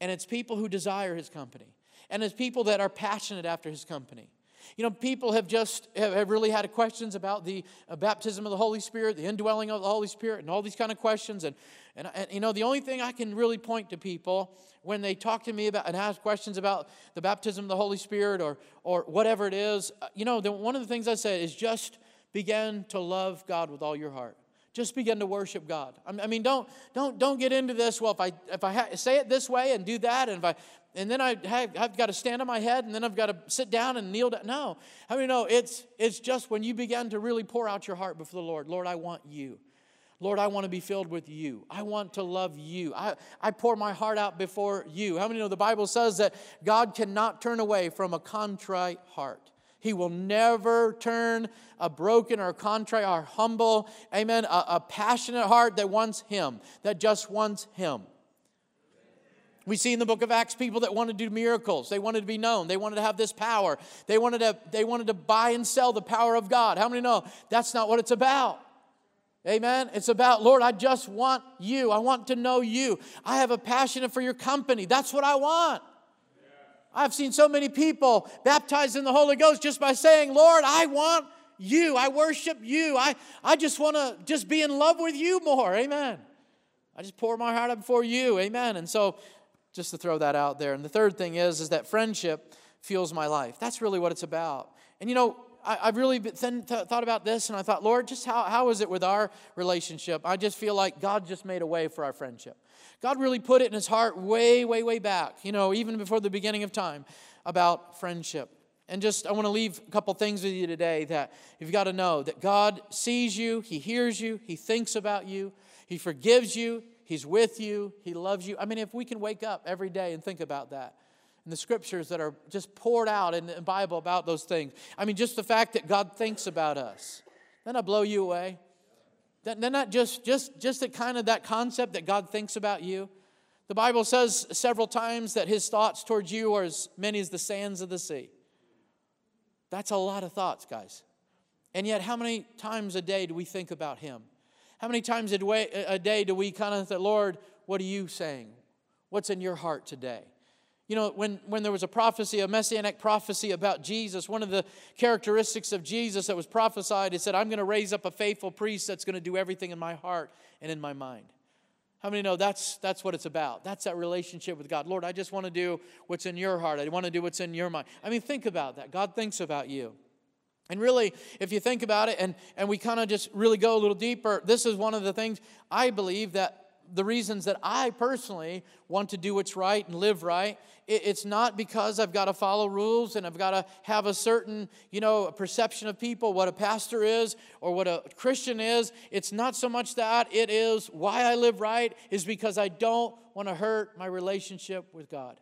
and it's people who desire His company and as people that are passionate after his company. You know, people have just have really had questions about the uh, baptism of the Holy Spirit, the indwelling of the Holy Spirit, and all these kind of questions. And, and, and, you know, the only thing I can really point to people when they talk to me about and ask questions about the baptism of the Holy Spirit or or whatever it is, uh, you know, the, one of the things I say is just begin to love God with all your heart. Just begin to worship God. I mean, don't don't don't get into this. Well, if I if I ha- say it this way and do that, and if I and then I have, I've got to stand on my head, and then I've got to sit down and kneel down. No, I mean, no. It's it's just when you begin to really pour out your heart before the Lord. Lord, I want you. Lord, I want to be filled with you. I want to love you. I, I pour my heart out before you. How many know the Bible says that God cannot turn away from a contrite heart? He will never turn a broken or contrite or humble, amen, a, a passionate heart that wants Him, that just wants Him. We see in the book of Acts people that wanted to do miracles. They wanted to be known. They wanted to have this power. They wanted to, they wanted to buy and sell the power of God. How many know that's not what it's about? Amen. It's about, Lord, I just want you. I want to know you. I have a passion for your company. That's what I want. I've seen so many people baptized in the Holy Ghost just by saying, Lord, I want you. I worship you. I, I just want to just be in love with you more. Amen. I just pour my heart up before you. Amen. And so just to throw that out there. And the third thing is, is that friendship fuels my life. That's really what it's about. And you know, I, have really th- thought about this and I thought, Lord, just how, how is it with our relationship? I just feel like God just made a way for our friendship. God really put it in his heart way, way, way back, you know, even before the beginning of time about friendship. And just, I want to leave a couple things with you today that you've got to know that God sees you, He hears you, He thinks about you, He forgives you, He's with you, He loves you. I mean, if we can wake up every day and think about that, and the scriptures that are just poured out in the Bible about those things. I mean, just the fact that God thinks about us, doesn't that blow you away? Then not just just just the kind of that concept that God thinks about you. The Bible says several times that His thoughts towards you are as many as the sands of the sea. That's a lot of thoughts, guys. And yet, how many times a day do we think about Him? How many times a day do we kind of say, Lord, what are you saying? What's in your heart today? You know, when, when there was a prophecy, a messianic prophecy about Jesus, one of the characteristics of Jesus that was prophesied, it said, I'm going to raise up a faithful priest that's going to do everything in my heart and in my mind. How many know that's, that's what it's about? That's that relationship with God. Lord, I just want to do what's in your heart. I want to do what's in your mind. I mean, think about that. God thinks about you. And really, if you think about it and, and we kind of just really go a little deeper, this is one of the things I believe that the reasons that I personally want to do what's right and live right. It's not because I've got to follow rules and I've got to have a certain, you know, perception of people, what a pastor is or what a Christian is. It's not so much that. It is why I live right is because I don't want to hurt my relationship with God.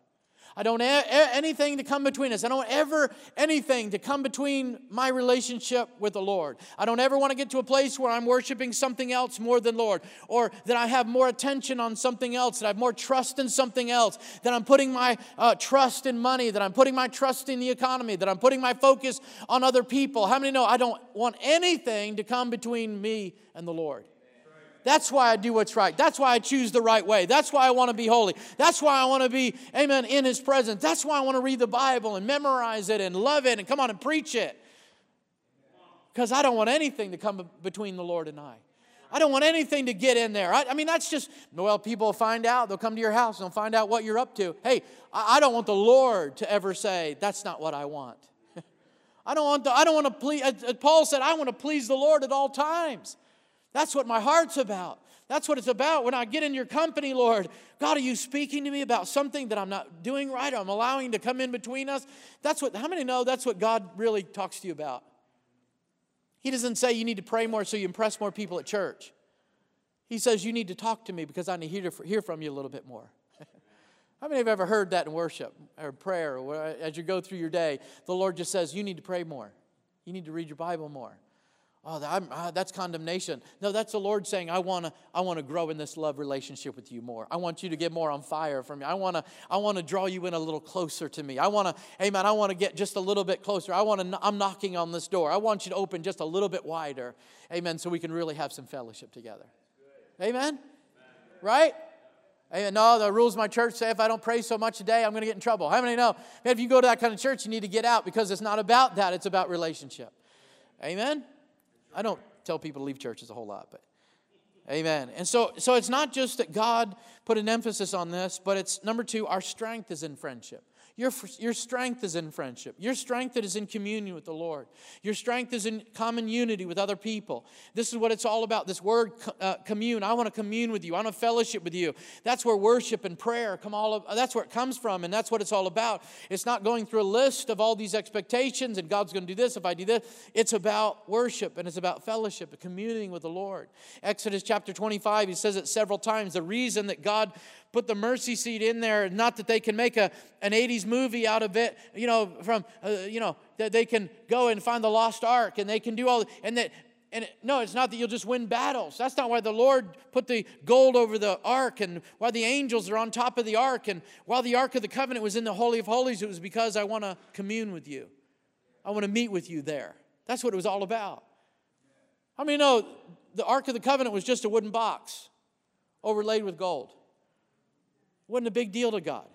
I don't want anything to come between us. I don't ever anything to come between my relationship with the Lord. I don't ever want to get to a place where I'm worshiping something else more than Lord, or that I have more attention on something else, that I have more trust in something else, that I'm putting my uh, trust in money, that I'm putting my trust in the economy, that I'm putting my focus on other people. How many know I don't want anything to come between me and the Lord? That's why I do what's right. That's why I choose the right way. That's why I want to be holy. That's why I want to be, amen, in His presence. That's why I want to read the Bible and memorize it and love it and come on and preach it. Because I don't want anything to come between the Lord and I. I don't want anything to get in there. I, I, mean, that's just, well, people will find out. They'll come to your house and they'll find out what you're up to. Hey, I, I don't want the Lord to ever say, that's not what I want. I don't want to, I don't want to please, as uh, uh, Paul said, I want to please the Lord at all times. That's what my heart's about. That's what it's about when I get in your company, Lord. God, are you speaking to me about something that I'm not doing right? I'm allowing to come in between us. That's what, how many know that's what God really talks to you about? He doesn't say you need to pray more so you impress more people at church. He says you need to talk to me because I need to hear from you a little bit more. How many have ever heard that in worship or prayer or as you go through your day? The Lord just says, You need to pray more. You need to read your Bible more. Oh, uh, that's condemnation. No, that's the Lord saying, I want to I wanna grow in this love relationship with you more. I want you to get more on fire for me. I want to I wanna draw you in a little closer to me. I want to, amen, I want to get just a little bit closer. I want to, I'm knocking on this door. I want you to open just a little bit wider. Amen, so we can really have some fellowship together. Amen? Right? Amen. No, the rules of my church say if I don't pray so much a day, I'm going to get in trouble. How many know? If you go to that kind of church, you need to get out because it's not about that, it's about relationship. Amen? I don't tell people to leave churches a whole lot, but amen. And so, so it's not just that God put an emphasis on this, but it's number two, our strength is in friendship. Your, your strength is in friendship. Your strength is in communion with the Lord. Your strength is in common unity with other people. This is what it's all about this word uh, commune. I want to commune with you. I want to fellowship with you. That's where worship and prayer come all of, that's where it comes from and that's what it's all about. It's not going through a list of all these expectations and God's going to do this if I do this. It's about worship and it's about fellowship and communing with the Lord. Exodus chapter 25 he says it several times. The reason that God put the mercy seat in there. Not that they can make a, an 80s movie out of it, you know, from, uh, you know, that they can go and find the lost ark and they can do all, and that, and it, no, it's not that you'll just win battles. That's not why the Lord put the gold over the ark and why the angels are on top of the ark and while the ark of the covenant was in the Holy of Holies, it was because I want to commune with you. I want to meet with you there. That's what it was all about. How many know the Ark of the Covenant was just a wooden box overlaid with gold. Wasn't a big deal to God.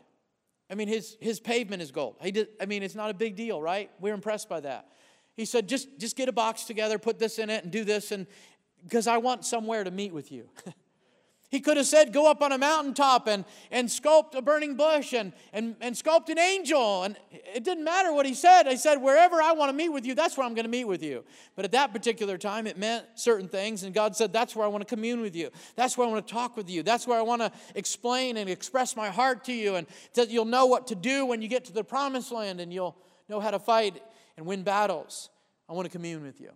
I mean, his, his pavement is gold. He did, I mean, it's not a big deal, right? We're impressed by that. He said, just, just get a box together, put this in it, and do this, and because I want somewhere to meet with you. He could have said, Go up on a mountaintop and, and sculpt a burning bush and, and, and sculpt an angel. And it didn't matter what he said. He said, Wherever I want to meet with you, that's where I'm going to meet with you. But at that particular time, it meant certain things. And God said, That's where I want to commune with you. That's where I want to talk with you. That's where I want to explain and express my heart to you. And that you'll know what to do when you get to the promised land and you'll know how to fight and win battles. I want to commune with you.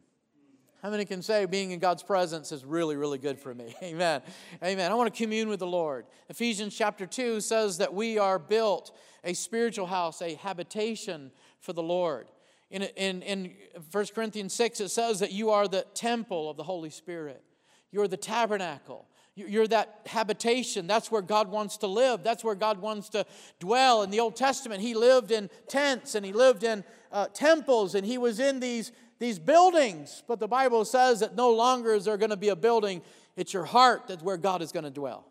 How many can say being in God's presence is really, really good for me? Amen. Amen. I want to commune with the Lord. Ephesians chapter 2 says that we are built a spiritual house, a habitation for the Lord. In, in, in 1 Corinthians 6, it says that you are the temple of the Holy Spirit, you're the tabernacle. You're that habitation. That's where God wants to live. That's where God wants to dwell. In the Old Testament, He lived in tents and He lived in uh, temples and He was in these these buildings. But the Bible says that no longer is there going to be a building. It's your heart that's where God is going to dwell.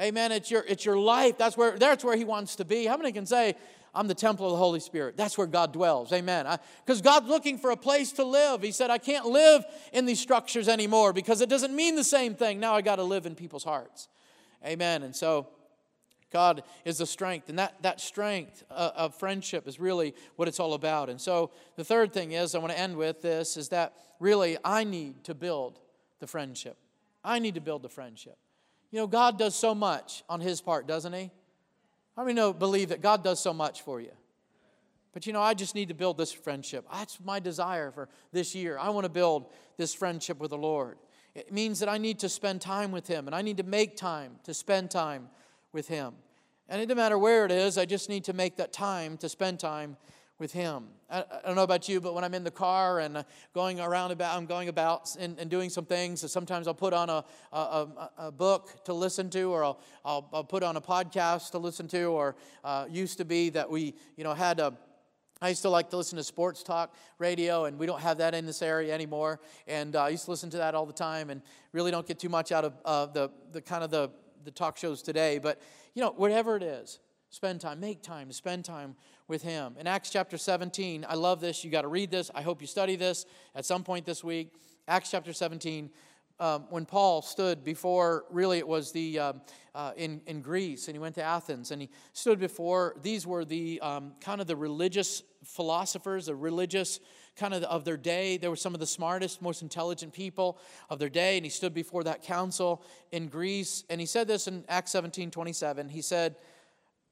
Amen. It's your, it's your life. That's where, that's where He wants to be. How many can say, I'm the temple of the Holy Spirit? That's where God dwells. Amen. Because God's looking for a place to live. He said, I can't live in these structures anymore because it doesn't mean the same thing. Now I got to live in people's hearts. Amen. And so God is the strength, and that, that strength uh, of friendship is really what it's all about. And so the third thing is, I want to end with this, is that really I need to build the friendship. I need to build the friendship. You know, God does so much on His part, doesn't He? How many know, believe that God does so much for you? But you know, I just need to build this friendship. That's my desire for this year. I want to build this friendship with the Lord. It means that I need to spend time with Him, and I need to make time to spend time with Him. And it doesn't matter where it is, I just need to make that time to spend time with Him. I, I don't know about you, but when I'm in the car and uh, going around about, I'm going about and, and doing some things, sometimes I'll put on a, a, a, book to listen to, or I'll, I'll, I'll, put on a podcast to listen to, or uh, used to be that we, you know, had a I used to like to listen to sports talk radio, and we don't have that in this area anymore. And uh, I used to listen to that all the time, and really don't get too much out of uh, the, the kind of the the talk shows today, but you know, whatever it is, spend time, make time, spend time with Him. In Acts chapter 17, I love this. You got to read this. I hope you study this at some point this week. Acts chapter 17. Um, when Paul stood before, really it was the um, uh, in in Greece, and he went to Athens, and he stood before. These were the um, kind of the religious philosophers, the religious kind of of their day. They were some of the smartest, most intelligent people of their day. And he stood before that council in Greece. And he said this in Acts 17 27. He said,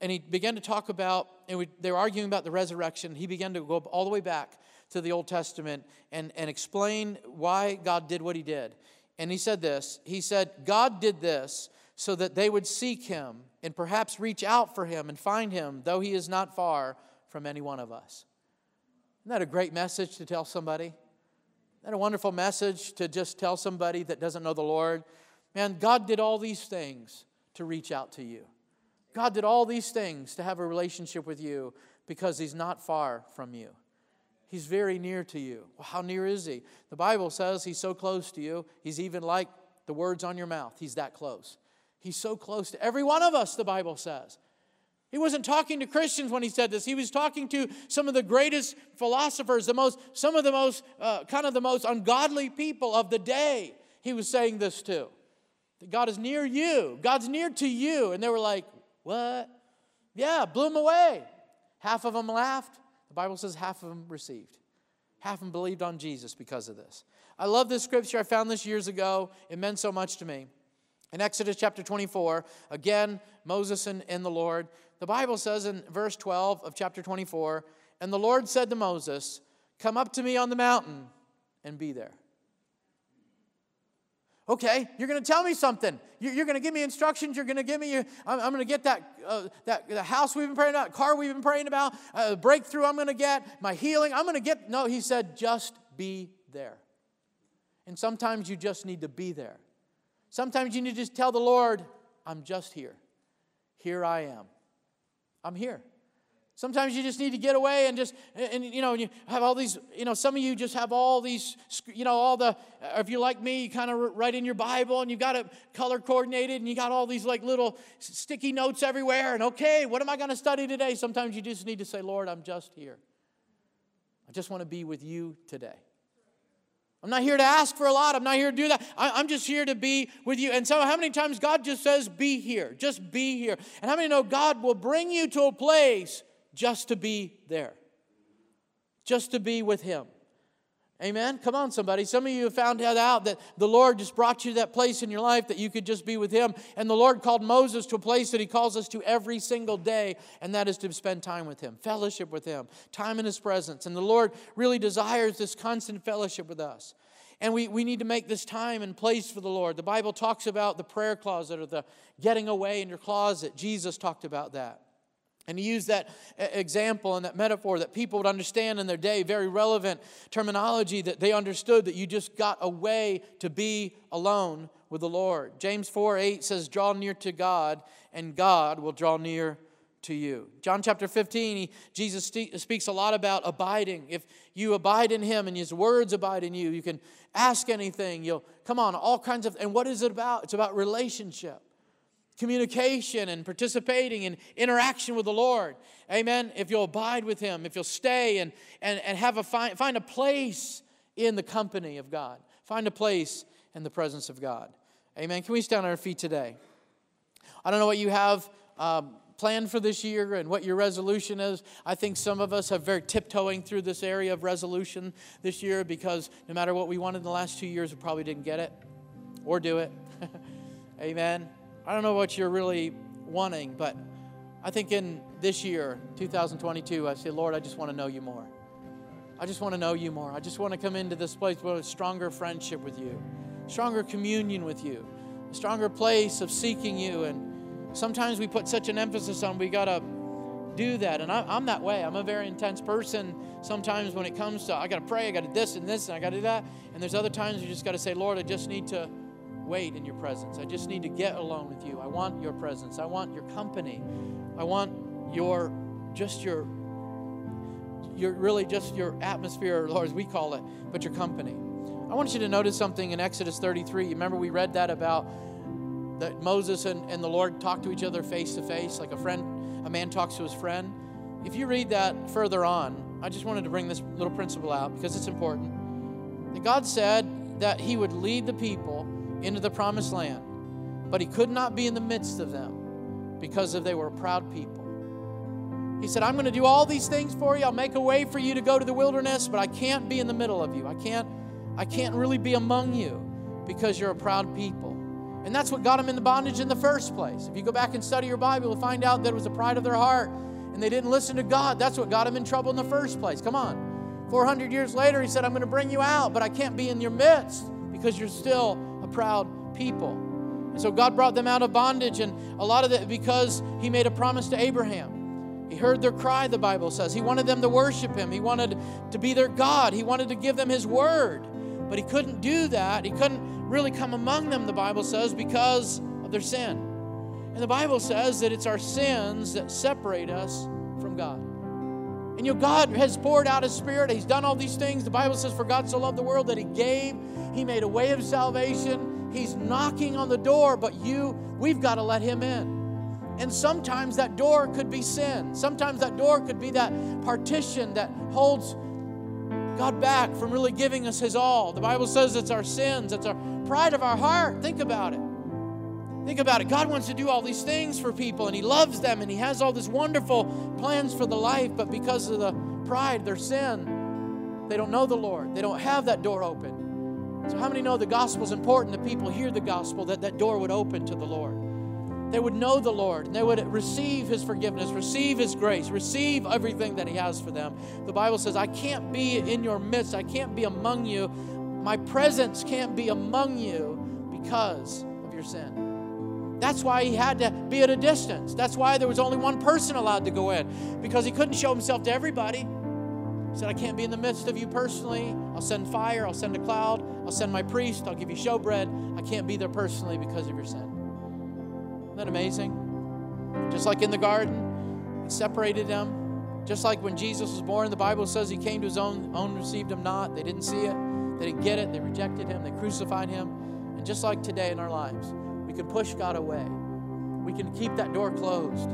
and he began to talk about, and we, they were arguing about the resurrection. He began to go all the way back to the Old Testament and, and explain why God did what he did. And he said this He said, God did this so that they would seek him and perhaps reach out for him and find him, though he is not far from any one of us. Isn't that a great message to tell somebody? Isn't that a wonderful message to just tell somebody that doesn't know the Lord? Man, God did all these things to reach out to you. God did all these things to have a relationship with you because He's not far from you. He's very near to you. Well, how near is He? The Bible says He's so close to you, He's even like the words on your mouth. He's that close. He's so close to every one of us, the Bible says. He wasn't talking to Christians when he said this. He was talking to some of the greatest philosophers, the most, some of the most, uh, kind of the most ungodly people of the day. He was saying this to. That God is near you. God's near to you. And they were like, what? Yeah, blew them away. Half of them laughed. The Bible says half of them received. Half of them believed on Jesus because of this. I love this scripture. I found this years ago. It meant so much to me. In Exodus chapter 24, again, Moses and, and the Lord, the Bible says in verse 12 of chapter 24, and the Lord said to Moses, Come up to me on the mountain and be there. Okay, you're going to tell me something. You're going to give me instructions. You're going to give me. I'm, I'm going to get that uh, that the house we've been praying about, car we've been praying about, uh, breakthrough. I'm going to get my healing. I'm going to get. No, he said, just be there. And sometimes you just need to be there. Sometimes you need to just tell the Lord, I'm just here. Here I am. I'm here. Sometimes you just need to get away and just, and you know, you have all these, you know, some of you just have all these, you know, all the, uh, if you're like me, you kind of write in your Bible and you've got it color coordinated and you got all these like little sticky notes everywhere. And okay, what am I going to study today? Sometimes you just need to say, Lord, I'm just here. I just want to be with you today. I'm not here to ask for a lot. I'm not here to do that. I, am just here to be with you. And so, how many times God just says, Be here? Just be here. And how many know God will bring you to a place just to be there? Just to be with Him. Amen. Come on, somebody. Some of you have found out that the Lord just brought you to that place in your life that you could just be with Him. And the Lord called Moses to a place that He calls us to every single day, and that is to spend time with Him, fellowship with Him, time in His presence. And the Lord really desires this constant fellowship with us. And we, we need to make this time and place for the Lord. The Bible talks about the prayer closet or the getting away in your closet. Jesus talked about that. And he used that example and that metaphor that people would understand in their day, very relevant terminology that they understood that you just got away to be alone with the Lord. James 4 8 says, Draw near to God, and God will draw near to you. John chapter 15, he, Jesus speaks a lot about abiding. If you abide in him and his words abide in you, you can ask anything. You'll come on, all kinds of, and what is it about? It's about relationship communication and participating and interaction with the Lord. Amen. If you'll abide with Him, if you'll stay and, and, and have a find, find a place in the company of God, find a place in the presence of God. Amen. Can we stand on our feet today? I don't know what you have um, planned for this year and what your resolution is. I think some of us have very tiptoeing through this area of resolution this year because no matter what we wanted in the last two years, we probably didn't get it or do it. Amen. I don't know what you're really wanting, but I think in this year, 2022, I say, Lord, I just want to know you more. I just want to know you more. I just want to come into this place with a stronger friendship with you, stronger communion with you, a stronger place of seeking you. And sometimes we put such an emphasis on we got to do that. And I, am that way. I'm a very intense person sometimes when it comes to I got to pray, I got to this and this, and I got to do that. And there's other times you just got to say, Lord, I just need to wait in your presence. I just need to get alone with you. I want your presence. I want your company. I want your, just your, your really just your atmosphere, Lord, as we call it, but your company. I want you to notice something in Exodus 33. You remember we read that about that Moses and, and the Lord talked to each other face to face, like a friend, a man talks to his friend. If you read that further on, I just wanted to bring this little principle out because it's important. That God said that He would lead the people into the promised land, but he could not be in the midst of them because of they were proud people. He said, I'm going to do all these things for you. I'll make a way for you to go to the wilderness, but I can't be in the middle of you. I can't I can't really be among you because you're a proud people. And that's what got them in the bondage in the first place. If you go back and study your Bible, you'll find out that it was the pride of their heart and they didn't listen to God. That's what got them in trouble in the first place. Come on. 400 years later, he said, I'm going to bring you out, but I can't be in your midst because you're still proud people. And so God brought them out of bondage, and a lot of that because He made a promise to Abraham. He heard their cry, the Bible says. He wanted them to worship Him, He wanted to be their God, He wanted to give them His word. But He couldn't do that. He couldn't really come among them, the Bible says, because of their sin. And the Bible says that it's our sins that separate us from God. And you know, God has poured out His Spirit. He's done all these things. The Bible says, For God so loved the world that He gave. He made a way of salvation. He's knocking on the door, but you, we've got to let Him in. And sometimes that door could be sin. Sometimes that door could be that partition that holds God back from really giving us His all. The Bible says it's our sins, it's our pride of our heart. Think about it. Think about it. God wants to do all these things for people and He loves them and He has all these wonderful plans for the life, but because of the pride, their sin, they don't know the Lord. They don't have that door open. So, how many know the gospel is important that people hear the gospel, that that door would open to the Lord? They would know the Lord and they would receive His forgiveness, receive His grace, receive everything that He has for them. The Bible says, I can't be in your midst, I can't be among you. My presence can't be among you because of your sin. That's why he had to be at a distance. That's why there was only one person allowed to go in, because he couldn't show himself to everybody. He said, I can't be in the midst of you personally. I'll send fire, I'll send a cloud, I'll send my priest, I'll give you showbread. I can't be there personally because of your sin. Isn't that amazing? Just like in the garden, he separated them. Just like when Jesus was born, the Bible says he came to his own, own received him not. They didn't see it, they didn't get it, they rejected him, they crucified him. And just like today in our lives, we can push God away. We can keep that door closed.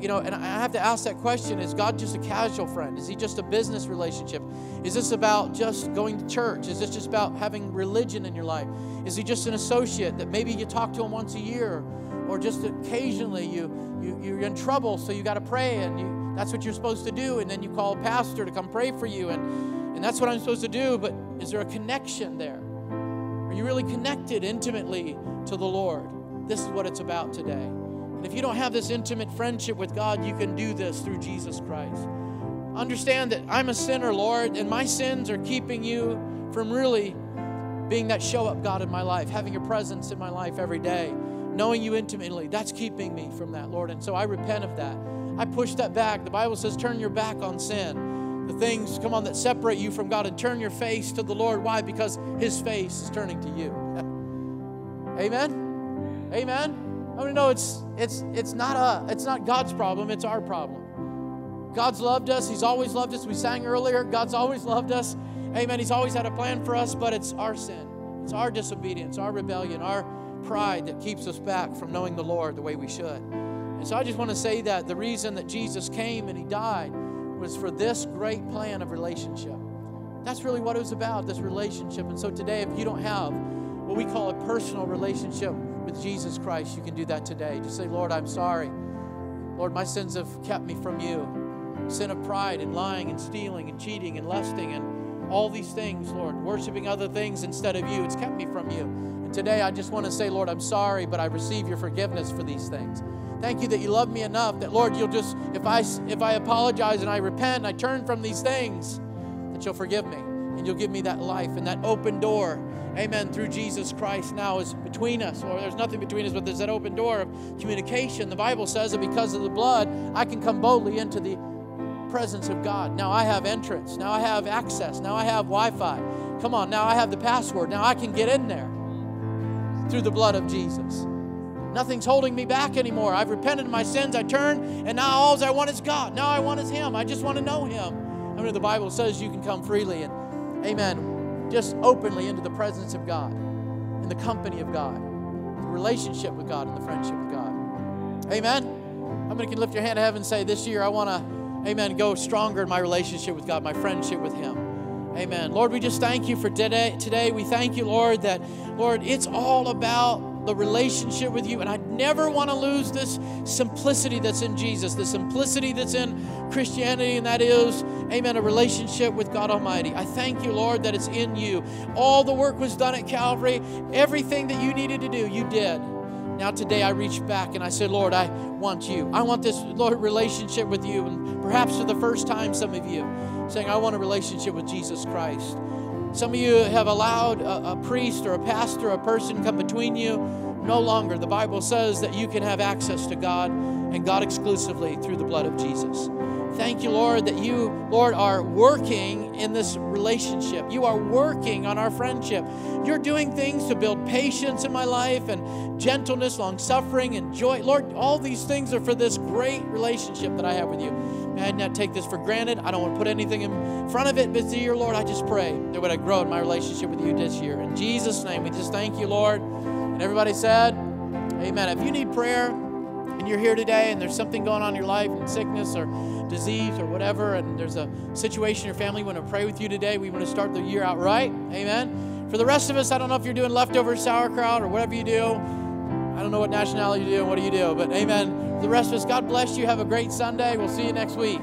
You know, and I have to ask that question is God just a casual friend? Is he just a business relationship? Is this about just going to church? Is this just about having religion in your life? Is he just an associate that maybe you talk to him once a year or just occasionally you, you, you're in trouble, so you got to pray and you, that's what you're supposed to do. And then you call a pastor to come pray for you. And, and that's what I'm supposed to do. But is there a connection there? Are you really connected intimately to the Lord? This is what it's about today. And if you don't have this intimate friendship with God, you can do this through Jesus Christ. Understand that I'm a sinner, Lord, and my sins are keeping you from really being that show up God in my life, having your presence in my life every day, knowing you intimately. That's keeping me from that, Lord. And so I repent of that. I push that back. The Bible says, turn your back on sin. The things, come on, that separate you from God and turn your face to the Lord. Why? Because His face is turning to you. Amen? Amen? I to know it's, it's, it's, not a, it's not God's problem, it's our problem. God's loved us. He's always loved us. We sang earlier, God's always loved us. Amen. He's always had a plan for us, but it's our sin. It's our disobedience, our rebellion, our pride that keeps us back from knowing the Lord the way we should. And so I just want to say that the reason that Jesus came and he died was for this great plan of relationship. That's really what it was about, this relationship. And so today, if you don't have what we call a personal relationship with Jesus Christ, you can do that today. Just say, Lord, I'm sorry. Lord, my sins have kept me from you. Sin of pride and lying and stealing and cheating and lusting and all these things, Lord, worshiping other things instead of you. It's kept me from you. And today I just want to say, Lord, I'm sorry, but I receive your forgiveness for these things. Thank you that you love me enough that, Lord, you'll just, if I, if I apologize and I repent and I turn from these things, that you'll forgive me and you'll give me that life and that open door. Amen. Through Jesus Christ now is between us, or there's nothing between us, but there's that open door of communication. The Bible says that because of the blood, I can come boldly into the presence of God. Now I have entrance. Now I have access. Now I have Wi Fi. Come on, now I have the password. Now I can get in there through the blood of Jesus. Nothing's holding me back anymore. I've repented of my sins. I turn, and now all I want is God. Now I want is Him. I just want to know Him. I mean, the Bible says you can come freely and, amen, just openly into the presence of God, in the company of God, the relationship with God, and the friendship with God. Amen. How many can lift your hand to heaven and say, This year I want to, amen, go stronger in my relationship with God, my friendship with Him. Amen. Lord, we just thank you for today. Today, we thank you, Lord, that, Lord, it's all about the relationship with you. And I never want to lose this simplicity that's in Jesus, the simplicity that's in Christianity, and that is, amen, a relationship with God Almighty. I thank you, Lord, that it's in you. All the work was done at Calvary. Everything that you needed to do, you did. Now today I reach back and I say, Lord, I want you. I want this, Lord, relationship with you. And perhaps for the first time, some of you saying, I want a relationship with Jesus Christ. Some of you have allowed a, a, priest or a pastor, a person come between you. No longer. The Bible says that you can have access to God and God exclusively through the blood of Jesus. Thank you, Lord, that you, Lord, are working in this relationship. You are working on our friendship. You're doing things to build patience in my life and gentleness, long suffering, and joy. Lord, all these things are for this great relationship that I have with you. May I not take this for granted. I don't want to put anything in front of it but this year, Lord. I just pray that would I grow in my relationship with you this year. In Jesus' name, we just thank you, Lord. And everybody said, Amen. If you need prayer and you're here today and there's something going on in your life, and sickness or disease or whatever, and there's a situation in your family, we want to pray with you today. We want to start the year out right. Amen. For the rest of us, I don't know if you're doing leftover sauerkraut or whatever you do. I don't know what nationality you do and what do you do, but amen. The rest of us, God bless you. Have a great Sunday. We'll see you next week.